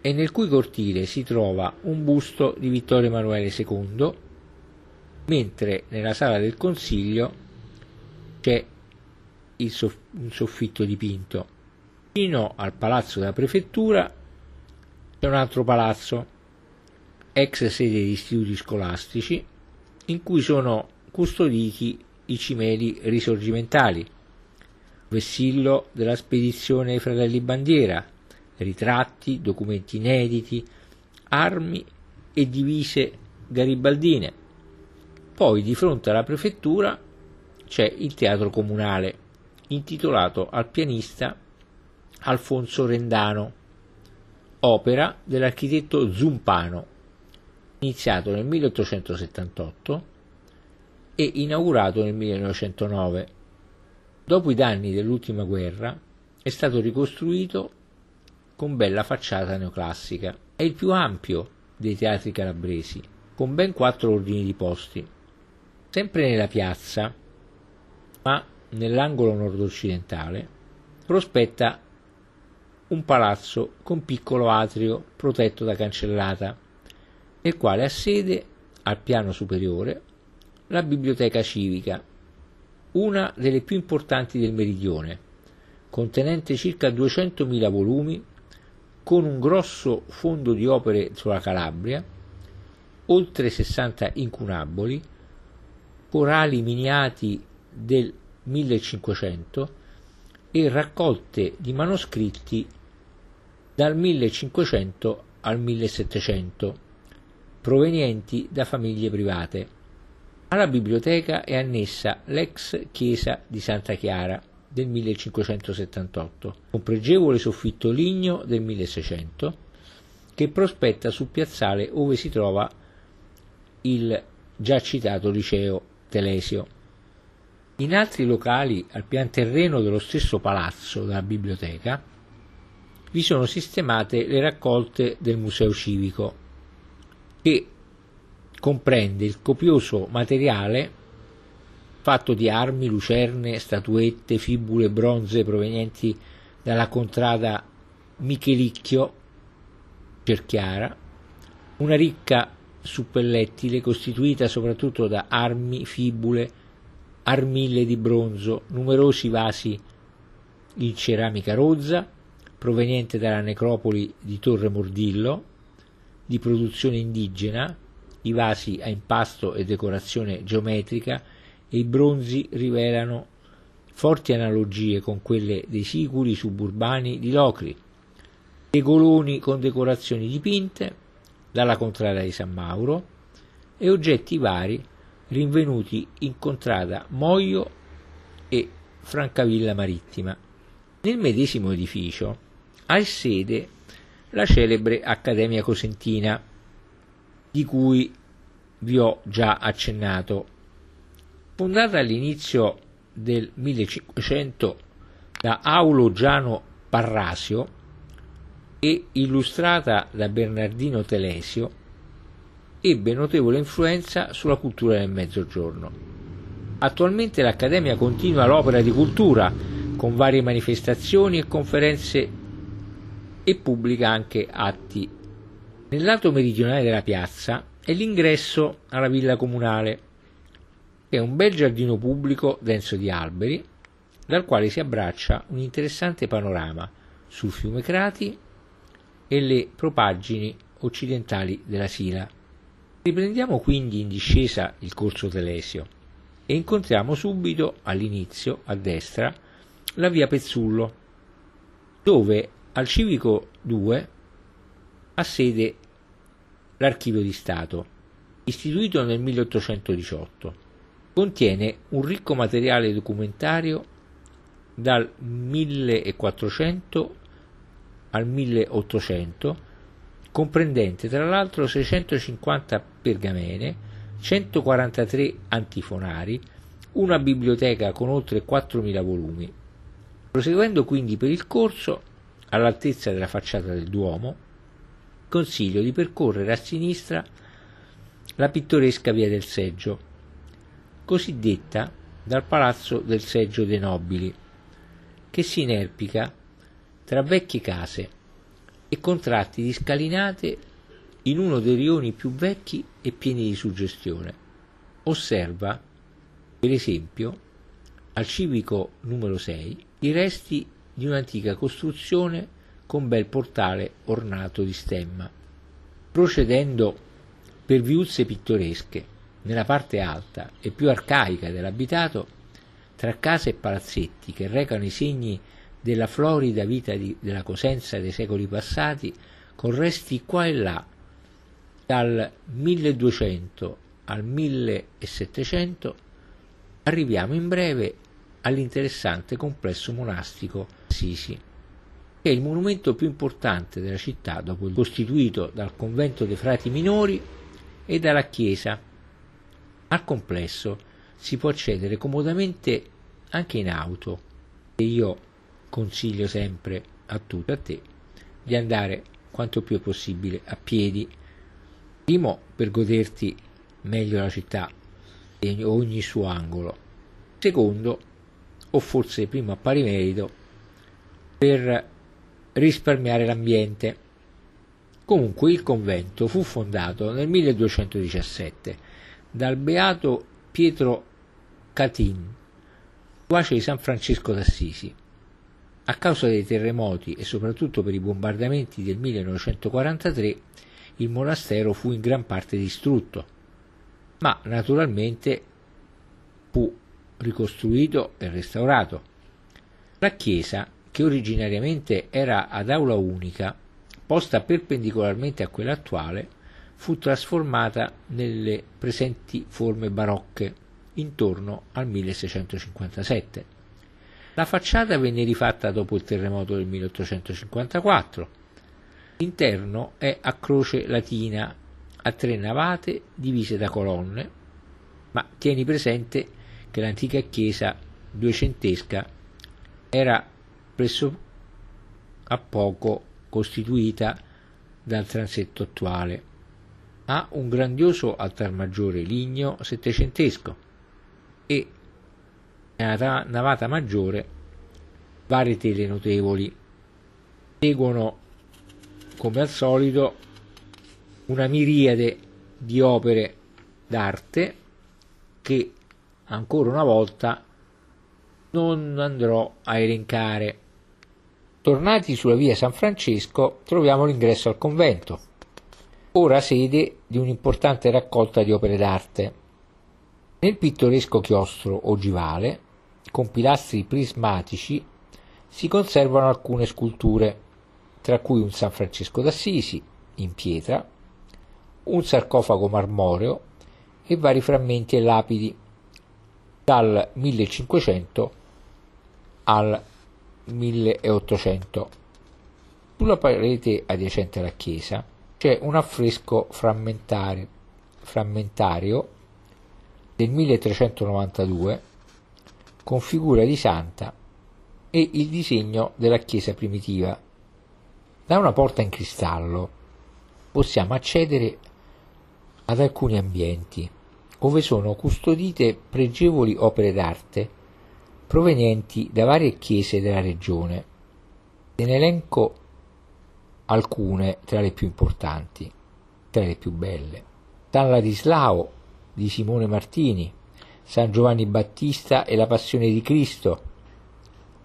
e nel cui cortile si trova un busto di Vittorio Emanuele II, mentre nella sala del consiglio c'è soff- un soffitto dipinto. Fino al palazzo della prefettura c'è un altro palazzo, ex sede di istituti scolastici, in cui sono custoditi i cimeli risorgimentali vessillo della spedizione ai fratelli Bandiera, ritratti, documenti inediti, armi e divise garibaldine. Poi di fronte alla prefettura c'è il teatro comunale, intitolato al pianista Alfonso Rendano, opera dell'architetto Zumpano, iniziato nel 1878 e inaugurato nel 1909. Dopo i danni dell'ultima guerra è stato ricostruito con bella facciata neoclassica. È il più ampio dei teatri calabresi, con ben quattro ordini di posti. Sempre nella piazza, ma nell'angolo nord-occidentale, prospetta un palazzo con piccolo atrio protetto da cancellata, nel quale ha sede al piano superiore la biblioteca civica, una delle più importanti del meridione, contenente circa 200.000 volumi, con un grosso fondo di opere sulla Calabria, oltre 60 incunaboli, corali miniati del 1500 e raccolte di manoscritti dal 1500 al 1700, provenienti da famiglie private. Alla biblioteca è annessa l'ex chiesa di Santa Chiara del 1578, con pregevole soffitto ligneo del 1600, che prospetta sul piazzale ove si trova il già citato liceo Telesio. In altri locali al pian terreno dello stesso palazzo della biblioteca vi sono sistemate le raccolte del Museo Civico, che comprende il copioso materiale fatto di armi, lucerne, statuette, fibule, bronze provenienti dalla contrada Michelicchio Cerchiara, una ricca suppellettile costituita soprattutto da armi, fibule, armille di bronzo, numerosi vasi in ceramica rozza, proveniente dalla necropoli di Torre Mordillo, di produzione indigena, i vasi a impasto e decorazione geometrica e i bronzi rivelano forti analogie con quelle dei siculi suburbani di Locri, tegoloni con decorazioni dipinte dalla contrada di San Mauro e oggetti vari rinvenuti in contrada Moio e Francavilla Marittima. Nel medesimo edificio ha sede la celebre Accademia Cosentina, di cui vi ho già accennato. Fondata all'inizio del 1500 da Aulo Giano Parrasio e illustrata da Bernardino Telesio, ebbe notevole influenza sulla cultura del Mezzogiorno. Attualmente l'Accademia continua l'opera di cultura con varie manifestazioni e conferenze e pubblica anche atti. Nel lato meridionale della piazza è l'ingresso alla villa comunale, che è un bel giardino pubblico denso di alberi, dal quale si abbraccia un interessante panorama sul fiume Crati e le propaggini occidentali della Sila. Riprendiamo quindi in discesa il corso Telesio e incontriamo subito all'inizio, a destra, la via Pezzullo, dove al Civico 2 ha sede l'Archivio di Stato, istituito nel 1818. Contiene un ricco materiale documentario dal 1400 al 1800, comprendente tra l'altro 650 pergamene, 143 antifonari, una biblioteca con oltre 4.000 volumi. Proseguendo quindi per il corso, all'altezza della facciata del Duomo, consiglio di percorrere a sinistra la pittoresca via del Seggio, cosiddetta dal Palazzo del Seggio dei Nobili, che si inerpica tra vecchie case e con tratti di scalinate in uno dei rioni più vecchi e pieni di suggestione. Osserva, per esempio, al civico numero 6 i resti di un'antica costruzione con bel portale ornato di stemma. Procedendo per viuzze pittoresche, nella parte alta e più arcaica dell'abitato, tra case e palazzetti che recano i segni della florida vita di, della Cosenza dei secoli passati, con resti qua e là, dal 1200 al 1700, arriviamo in breve all'interessante complesso monastico Sisi, è il monumento più importante della città dopo il costituito dal convento dei frati minori e dalla chiesa. Al complesso si può accedere comodamente anche in auto. E io consiglio sempre a tutti, a te, di andare quanto più è possibile a piedi, primo per goderti meglio la città e ogni suo angolo, secondo, o forse primo a pari merito, per risparmiare l'ambiente. Comunque il convento fu fondato nel 1217 dal beato Pietro Catin, guace di San Francesco d'Assisi. A causa dei terremoti e soprattutto per i bombardamenti del 1943, il monastero fu in gran parte distrutto, ma naturalmente fu ricostruito e restaurato. La chiesa, che originariamente era ad aula unica, posta perpendicolarmente a quella attuale, fu trasformata nelle presenti forme barocche intorno al 1657. La facciata venne rifatta dopo il terremoto del 1854. L'interno è a croce latina a tre navate divise da colonne, ma tieni presente che l'antica chiesa duecentesca era presso a poco costituita dal transetto attuale. Ha un grandioso altar maggiore ligneo settecentesco e nella navata maggiore varie tele notevoli. Seguono, come al solito, una miriade di opere d'arte che ancora una volta non andrò a elencare. Tornati sulla via San Francesco troviamo l'ingresso al convento, ora sede di un'importante raccolta di opere d'arte. Nel pittoresco chiostro ogivale con pilastri prismatici si conservano alcune sculture, tra cui un San Francesco d'Assisi in pietra, un sarcofago marmoreo e vari frammenti e lapidi dal 1500 al 1800. Sulla parete adiacente alla chiesa c'è un affresco frammentario del 1392 con figura di santa e il disegno della chiesa primitiva. Da una porta in cristallo possiamo accedere ad alcuni ambienti dove sono custodite pregevoli opere d'arte provenienti da varie chiese della regione. Ne elenco alcune tra le più importanti, tra le più belle. San Ladislao di Simone Martini, San Giovanni Battista e la Passione di Cristo,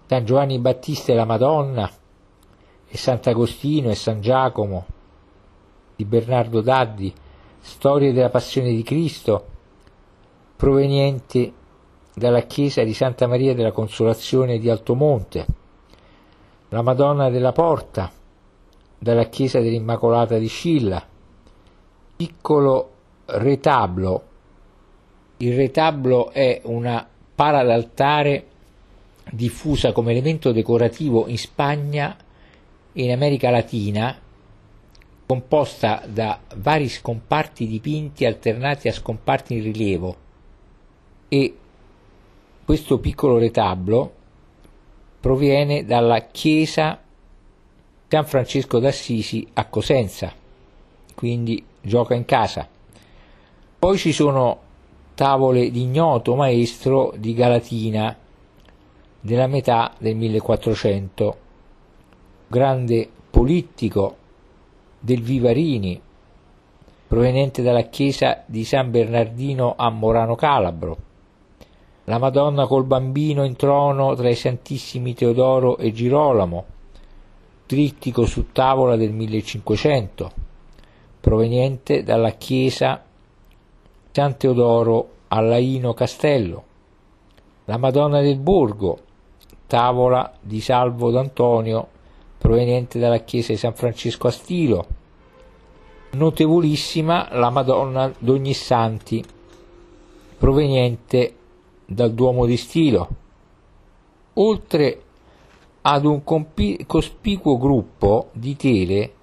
San Giovanni Battista e la Madonna, e Sant'Agostino e San Giacomo, di Bernardo Daddi, Storie della Passione di Cristo, provenienti dalla chiesa di Santa Maria della Consolazione di Altomonte, la Madonna della Porta, dalla chiesa dell'Immacolata di Scilla, piccolo retablo. Il retablo è una pala d'altare diffusa come elemento decorativo in Spagna e in America Latina, composta da vari scomparti dipinti alternati a scomparti in rilievo e questo piccolo retablo proviene dalla chiesa San Francesco d'Assisi a Cosenza, quindi gioca in casa. Poi ci sono tavole di ignoto maestro di Galatina della metà del 1400, grande polittico del Vivarini, proveniente dalla chiesa di San Bernardino a Morano Calabro, la Madonna col bambino in trono tra i Santissimi Teodoro e Girolamo, trittico su tavola del 1500, proveniente dalla chiesa San Teodoro a Laino Castello, la Madonna del Borgo, tavola di Salvo d'Antonio proveniente dalla chiesa di San Francesco a Stilo, notevolissima la Madonna d'Ognissanti proveniente dal Duomo di Stilo, oltre ad un compi- cospicuo gruppo di tele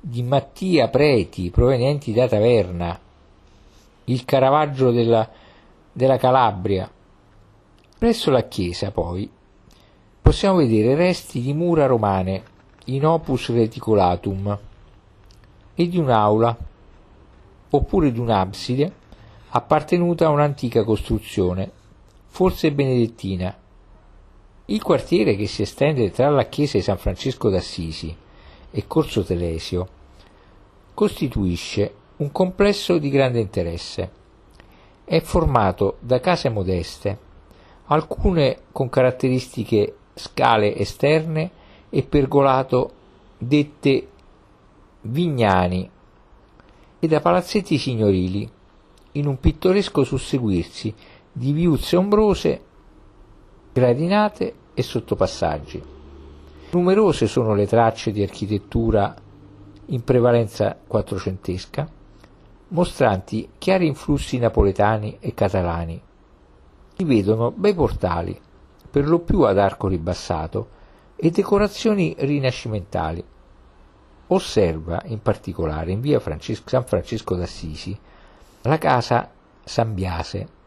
di Mattia Preti provenienti da Taverna il Caravaggio della della Calabria. Presso la chiesa, poi, possiamo vedere resti di mura romane in opus reticulatum e di un'aula oppure di un'abside appartenuta a un'antica costruzione, forse benedettina. Il quartiere che si estende tra la chiesa di San Francesco d'Assisi e Corso Telesio costituisce un complesso di grande interesse. È formato da case modeste, alcune con caratteristiche scale esterne e pergolato dette vignani e da palazzetti signorili, in un pittoresco susseguirsi di viuzze ombrose, gradinate e sottopassaggi. Numerose sono le tracce di architettura in prevalenza quattrocentesca, mostranti chiari influssi napoletani e catalani. Si vedono bei portali, per lo più ad arco ribassato, e decorazioni rinascimentali. Osserva in particolare in via Francesco, San Francesco d'Assisi la casa San Biase,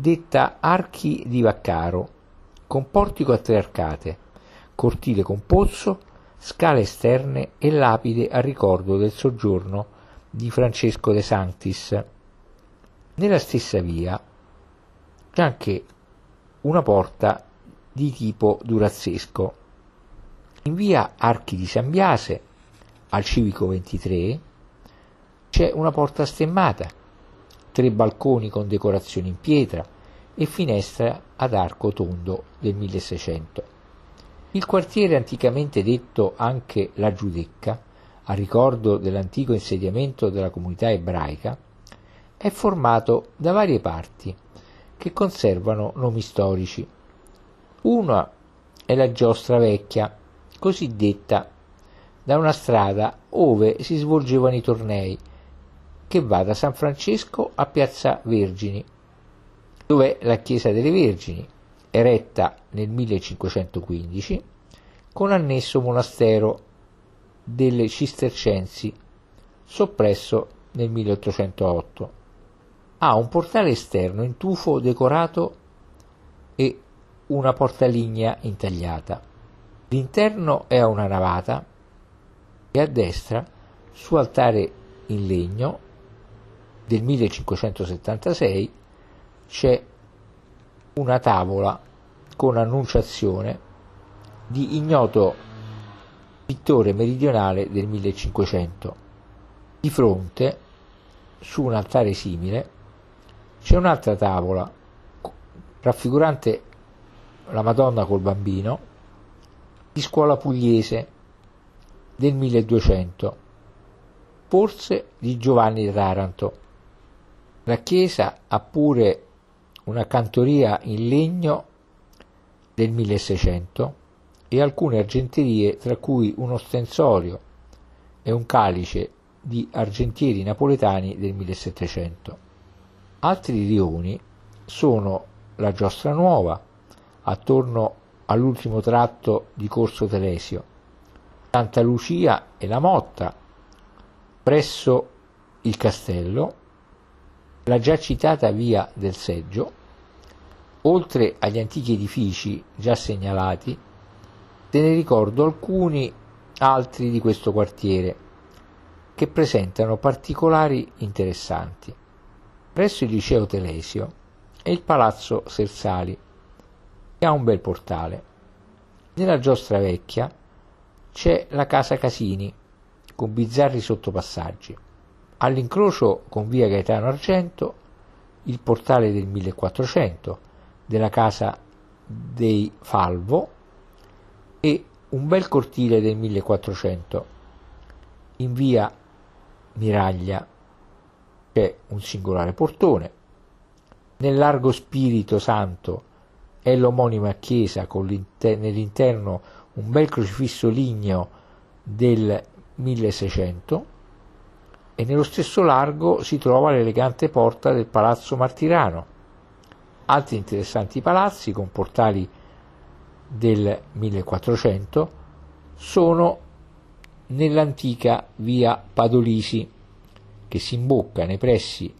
detta Archi di Vaccaro, con portico a tre arcate, cortile con pozzo, scale esterne e lapide a ricordo del soggiorno di Francesco de Sanctis. Nella stessa via c'è anche una porta di tipo durazzesco. In via Archi di San Biase al civico 23 c'è una porta stemmata, tre balconi con decorazioni in pietra e finestra ad arco tondo del 1600. Il quartiere anticamente detto anche la Giudecca, a ricordo dell'antico insediamento della comunità ebraica, è formato da varie parti che conservano nomi storici. Una è la giostra vecchia, cosiddetta da una strada ove si svolgevano i tornei, che va da San Francesco a Piazza Vergini, dove la Chiesa delle Vergini, eretta nel 1515, con annesso monastero delle Cistercensi, soppresso nel 1808. Ha un portale esterno in tufo decorato e una portalignea intagliata. L'interno è a una navata e a destra, su altare in legno del 1576, c'è una tavola con annunciazione di ignoto pittore meridionale del 1500. Di fronte, su un altare simile, c'è un'altra tavola raffigurante la Madonna col bambino di scuola pugliese del 1200, forse di Giovanni Taranto. La chiesa ha pure una cantoria in legno del 1600 e alcune argenterie tra cui uno stensorio e un calice di argentieri napoletani del 1700. Altri rioni sono la Giostra Nuova, attorno all'ultimo tratto di Corso Telesio, Santa Lucia e la Motta, presso il castello, la già citata via del Seggio, oltre agli antichi edifici già segnalati, te ne ricordo alcuni altri di questo quartiere che presentano particolari interessanti. Presso il liceo Telesio è il palazzo Sersali, che ha un bel portale. Nella giostra vecchia c'è la casa Casini, con bizzarri sottopassaggi. All'incrocio con via Gaetano Argento, il portale del 1400, della casa dei Falvo e un bel cortile del 1400. In via Miraglia c'è un singolare portone. Nel largo Spirito Santo è l'omonima chiesa con nell'interno un bel crocifisso ligneo del 1600 e nello stesso largo si trova l'elegante porta del Palazzo Martirano. Altri interessanti palazzi con portali del 1400 sono nell'antica via Padolisi che si imbocca nei pressi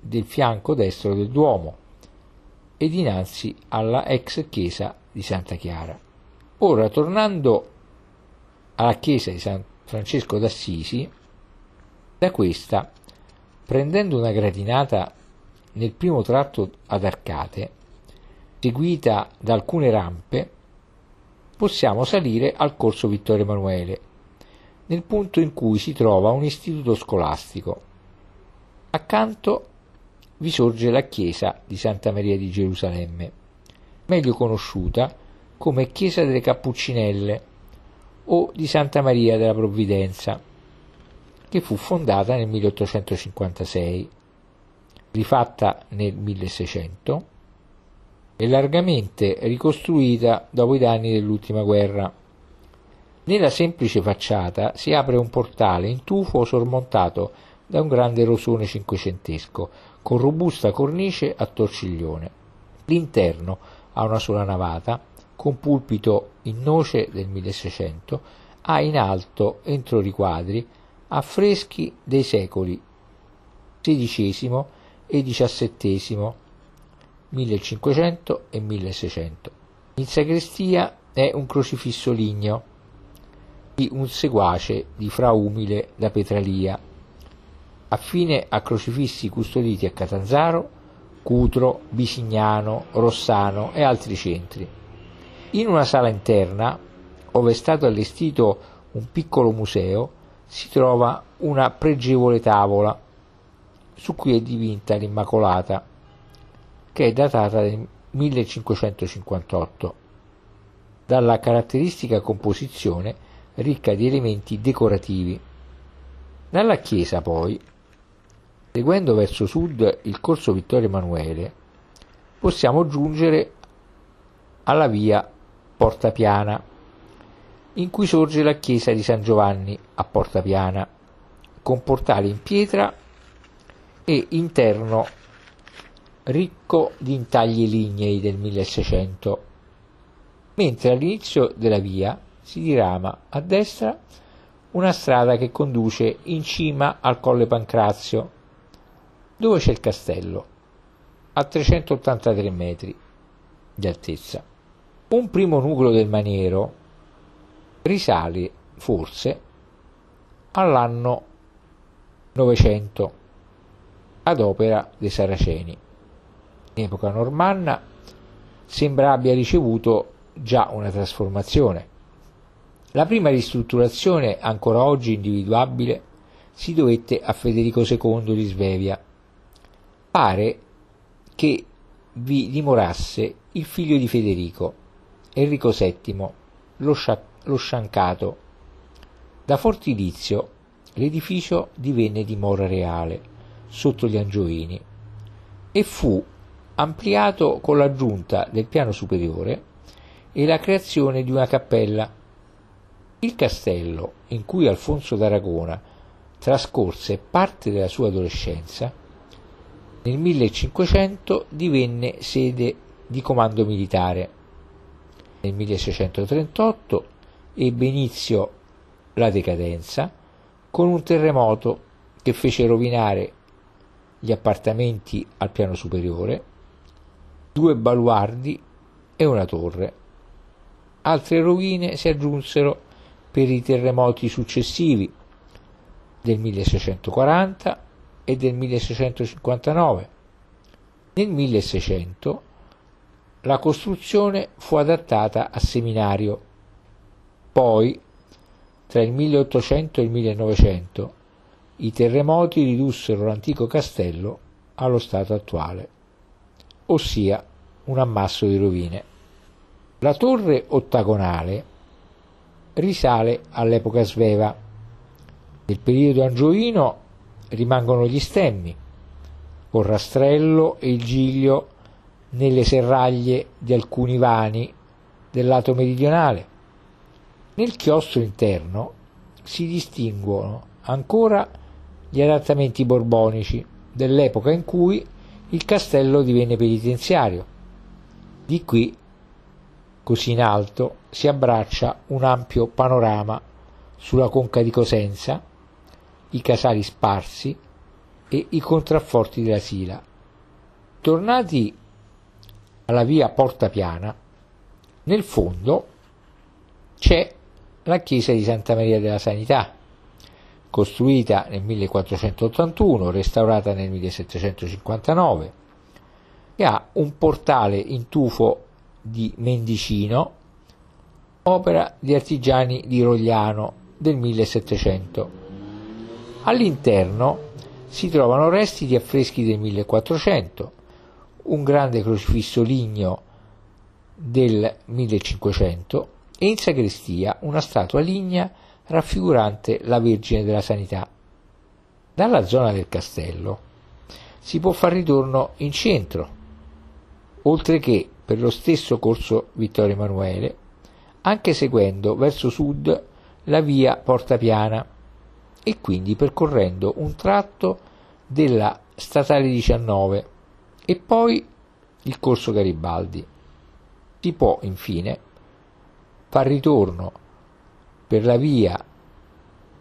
del fianco destro del Duomo e dinanzi alla ex chiesa di Santa Chiara. Ora, tornando alla chiesa di San Francesco d'Assisi, da questa, prendendo una gradinata nel primo tratto ad arcate, seguita da alcune rampe, possiamo salire al corso Vittorio Emanuele, nel punto in cui si trova un istituto scolastico. Accanto vi sorge la chiesa di Santa Maria di Gerusalemme, meglio conosciuta come Chiesa delle Cappuccinelle o di Santa Maria della Provvidenza, che fu fondata nel 1856, rifatta nel 1600 e largamente ricostruita dopo i danni dell'ultima guerra. Nella semplice facciata si apre un portale in tufo sormontato da un grande rosone cinquecentesco con robusta cornice a torciglione. L'interno ha una sola navata con pulpito in noce del 1600, ha in alto, entro riquadri, affreschi dei secoli XVI e XVII, 1500 e 1600. In sagrestia è un crocifisso ligneo di un seguace di Fra Umile da Petralia, affine a crocifissi custoditi a Catanzaro, Cutro, Bisignano, Rossano e altri centri. In una sala interna, ove è stato allestito un piccolo museo, si trova una pregevole tavola su cui è dipinta l'Immacolata, che è datata del 1558, dalla caratteristica composizione ricca di elementi decorativi. Dalla chiesa poi, seguendo verso sud il corso Vittorio Emanuele, possiamo giungere alla via Porta Piana, in cui sorge la chiesa di San Giovanni a Porta Piana, con portale in pietra e interno ricco di intagli lignei del 1600, mentre all'inizio della via si dirama a destra una strada che conduce in cima al Colle Pancrazio, dove c'è il castello, a 383 metri di altezza. Un primo nucleo del maniero risale forse all'anno 900 ad opera dei Saraceni. In epoca normanna sembra abbia ricevuto già una trasformazione. La prima ristrutturazione, ancora oggi individuabile, si dovette a Federico II di Svevia. Pare che vi dimorasse il figlio di Federico, Enrico VII, lo, scia- lo sciancato. Da fortilizio l'edificio divenne dimora reale sotto gli Angioini e fu ampliato con l'aggiunta del piano superiore e la creazione di una cappella. Il castello, in cui Alfonso d'Aragona trascorse parte della sua adolescenza, nel 1500 divenne sede di comando militare. Nel 1638 ebbe inizio la decadenza con un terremoto che fece rovinare gli appartamenti al piano superiore, due baluardi e una torre. Altre rovine si aggiunsero per i terremoti successivi del 1640 e del 1659. Nel 1600 la costruzione fu adattata a seminario. Poi, tra il 1800 e il 1900, i terremoti ridussero l'antico castello allo stato attuale, ossia un ammasso di rovine. La torre ottagonale risale all'epoca sveva. Nel periodo angioino rimangono gli stemmi, col rastrello e il giglio nelle serraglie di alcuni vani del lato meridionale. Nel chiostro interno si distinguono ancora gli adattamenti borbonici dell'epoca in cui il castello divenne penitenziario. Di qui, così in alto, si abbraccia un ampio panorama sulla conca di Cosenza, i casali sparsi e i contrafforti della Sila. Tornati alla via Porta Piana, nel fondo c'è la chiesa di Santa Maria della Sanità, costruita nel 1481, restaurata nel 1759, che ha un portale in tufo di Mendicino, opera di artigiani di Rogliano del 1700. All'interno si trovano resti di affreschi del 1400, un grande crocifisso ligneo del 1500 e in sagrestia una statua lignea raffigurante la Vergine della Sanità. Dalla zona del castello si può far ritorno in centro, oltre che per lo stesso corso Vittorio Emanuele, anche seguendo verso sud la via Porta Piana e quindi percorrendo un tratto della statale 19 e poi il corso Garibaldi. Si può infine far ritorno per la via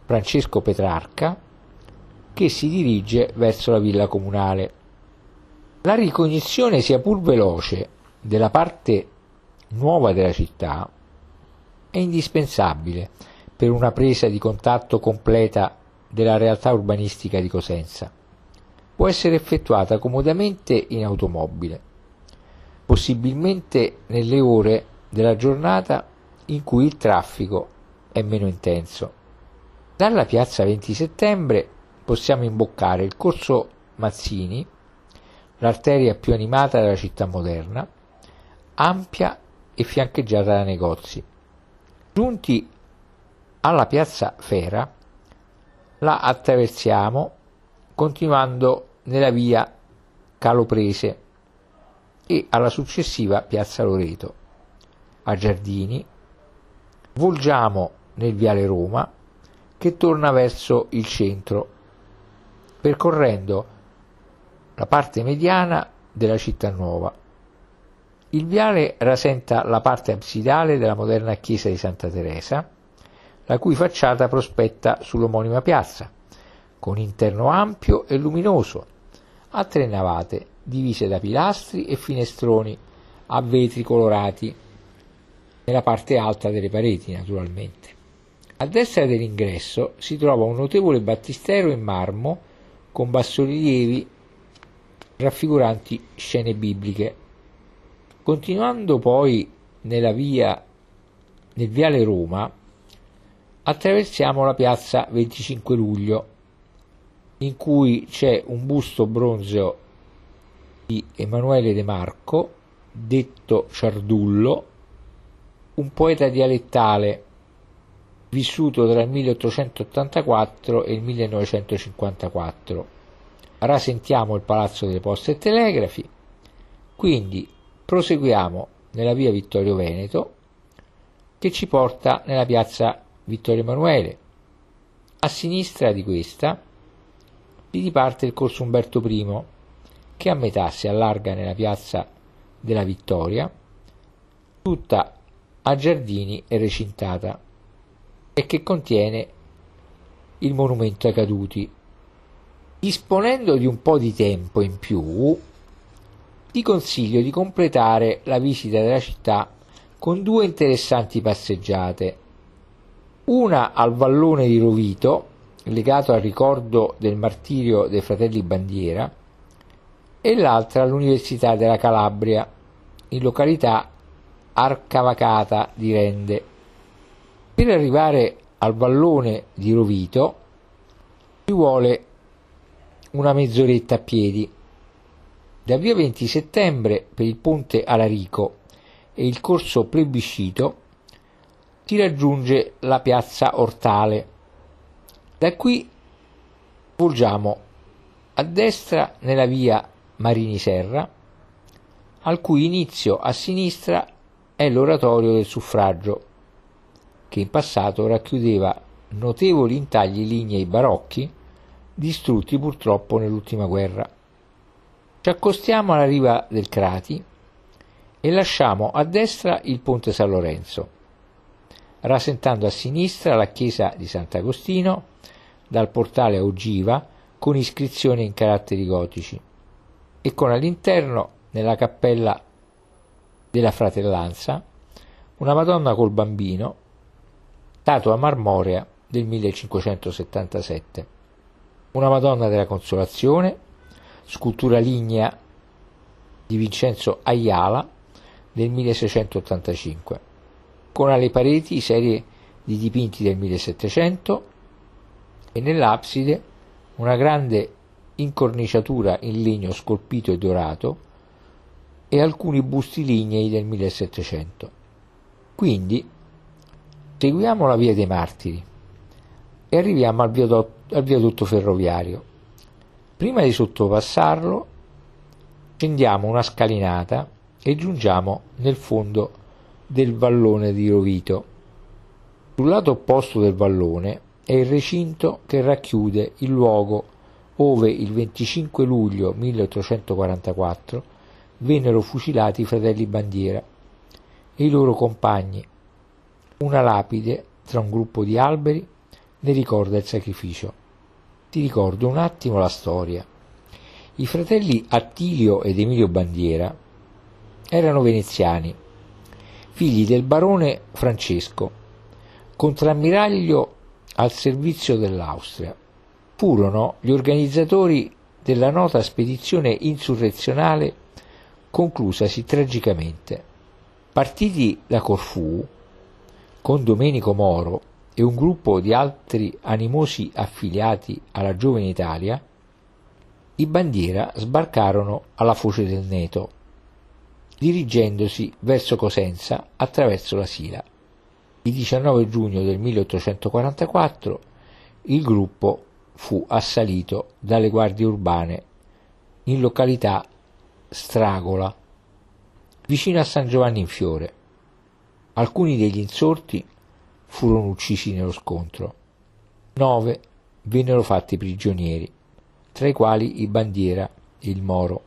Francesco Petrarca che si dirige verso la villa comunale. La ricognizione sia pur veloce della parte nuova della città è indispensabile per una presa di contatto completa della realtà urbanistica di Cosenza. Può essere effettuata comodamente in automobile, possibilmente nelle ore della giornata in cui il traffico è meno intenso. Dalla piazza 20 settembre possiamo imboccare il corso Mazzini, l'arteria più animata della città moderna, ampia e fiancheggiata da negozi. Giunti alla piazza Fera, la attraversiamo continuando nella via Caloprese e alla successiva piazza Loreto. A Giardini volgiamo nel viale Roma che torna verso il centro, percorrendo la parte mediana della città nuova. Il viale rasenta la parte absidale della moderna chiesa di Santa Teresa, la cui facciata prospetta sull'omonima piazza, con interno ampio e luminoso, a tre navate divise da pilastri e finestroni a vetri colorati nella parte alta delle pareti, naturalmente. A destra dell'ingresso si trova un notevole battistero in marmo con bassorilievi raffiguranti scene bibliche. Continuando poi nella via nel viale Roma attraversiamo la piazza 25 luglio in cui c'è un busto bronzeo di Emanuele De Marco detto Ciardullo un poeta dialettale vissuto tra il 1884 e il 1954. Rasentiamo il Palazzo delle Poste e Telegrafi, quindi proseguiamo nella via Vittorio Veneto che ci porta nella piazza Vittorio Emanuele. A sinistra di questa si diparte il corso Umberto I che a metà si allarga nella piazza della Vittoria, tutta a giardini e recintata e che contiene il monumento ai caduti. Disponendo di un po' di tempo in più, ti consiglio di completare la visita della città con due interessanti passeggiate. Una al vallone di Rovito, legato al ricordo del martirio dei fratelli Bandiera, e l'altra all'Università della Calabria, in località Arcavacata di Rende. Per arrivare al vallone di Rovito ci vuole una mezz'oretta a piedi. Da via 20 settembre per il ponte Alarico e il corso plebiscito si raggiunge la piazza Ortale. Da qui volgiamo a destra nella via Marini Serra, al cui inizio a sinistra è l'oratorio del suffragio, che in passato racchiudeva notevoli intagli lignei barocchi, distrutti purtroppo nell'ultima guerra. Ci accostiamo alla riva del Crati e lasciamo a destra il ponte San Lorenzo, rasentando a sinistra la chiesa di Sant'Agostino dal portale a ogiva con iscrizioni in caratteri gotici e con all'interno nella cappella della Fratellanza, una Madonna col bambino, statua marmorea del 1577, una Madonna della Consolazione, scultura lignea di Vincenzo Ayala del 1685, con alle pareti serie di dipinti del 1700 e nell'abside una grande incorniciatura in legno scolpito e dorato e alcuni busti lignei del 1700. Quindi seguiamo la via dei Martiri e arriviamo al viadotto, al viadotto ferroviario. Prima di sottopassarlo scendiamo una scalinata e giungiamo nel fondo del vallone di Rovito. Sul lato opposto del vallone è il recinto che racchiude il luogo ove il 25 luglio 1844 vennero fucilati i fratelli Bandiera e i loro compagni. Una lapide tra un gruppo di alberi ne ricorda il sacrificio. Ti ricordo un attimo la storia. I fratelli Attilio ed Emilio Bandiera erano veneziani, figli del barone Francesco, contrammiraglio al servizio dell'Austria. Furono gli organizzatori della nota spedizione insurrezionale conclusasi tragicamente. Partiti da Corfù, con Domenico Moro e un gruppo di altri animosi affiliati alla Giovane Italia, i bandiera sbarcarono alla foce del Neto, dirigendosi verso Cosenza attraverso la Sila. Il 19 giugno del 1844 il gruppo fu assalito dalle guardie urbane in località Stragola, vicino a San Giovanni in Fiore. Alcuni degli insorti furono uccisi nello scontro. Nove vennero fatti prigionieri, tra i quali i Bandiera e il Moro,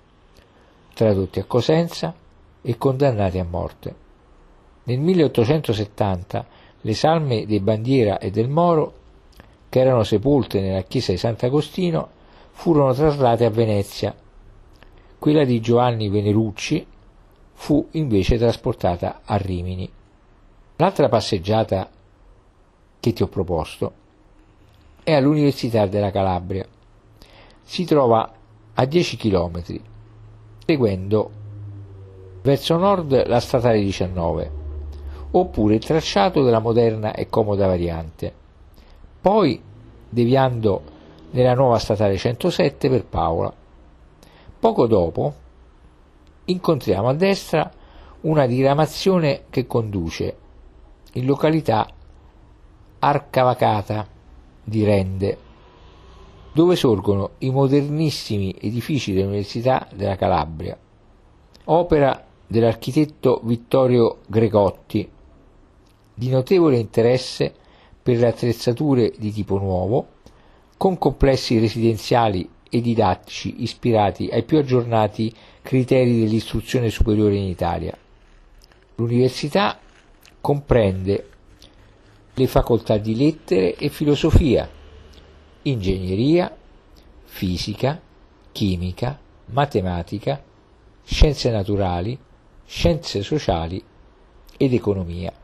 tradotti a Cosenza e condannati a morte. Nel 1870 le salme dei Bandiera e del Moro, che erano sepolte nella chiesa di Sant'Agostino, furono traslate a Venezia quella di Giovanni Venerucci fu invece trasportata a Rimini. L'altra passeggiata che ti ho proposto è all'Università della Calabria. Si trova a 10 km, seguendo verso nord la statale 19, oppure il tracciato della moderna e comoda variante. Poi deviando nella nuova statale 107 per Paola Poco dopo incontriamo a destra una diramazione che conduce in località Arcavacata di Rende, dove sorgono i modernissimi edifici dell'Università della Calabria, opera dell'architetto Vittorio Gregotti, di notevole interesse per le attrezzature di tipo nuovo, con complessi residenziali e didattici ispirati ai più aggiornati criteri dell'istruzione superiore in Italia. L'università comprende le facoltà di lettere e filosofia, ingegneria, fisica, chimica, matematica, scienze naturali, scienze sociali ed economia.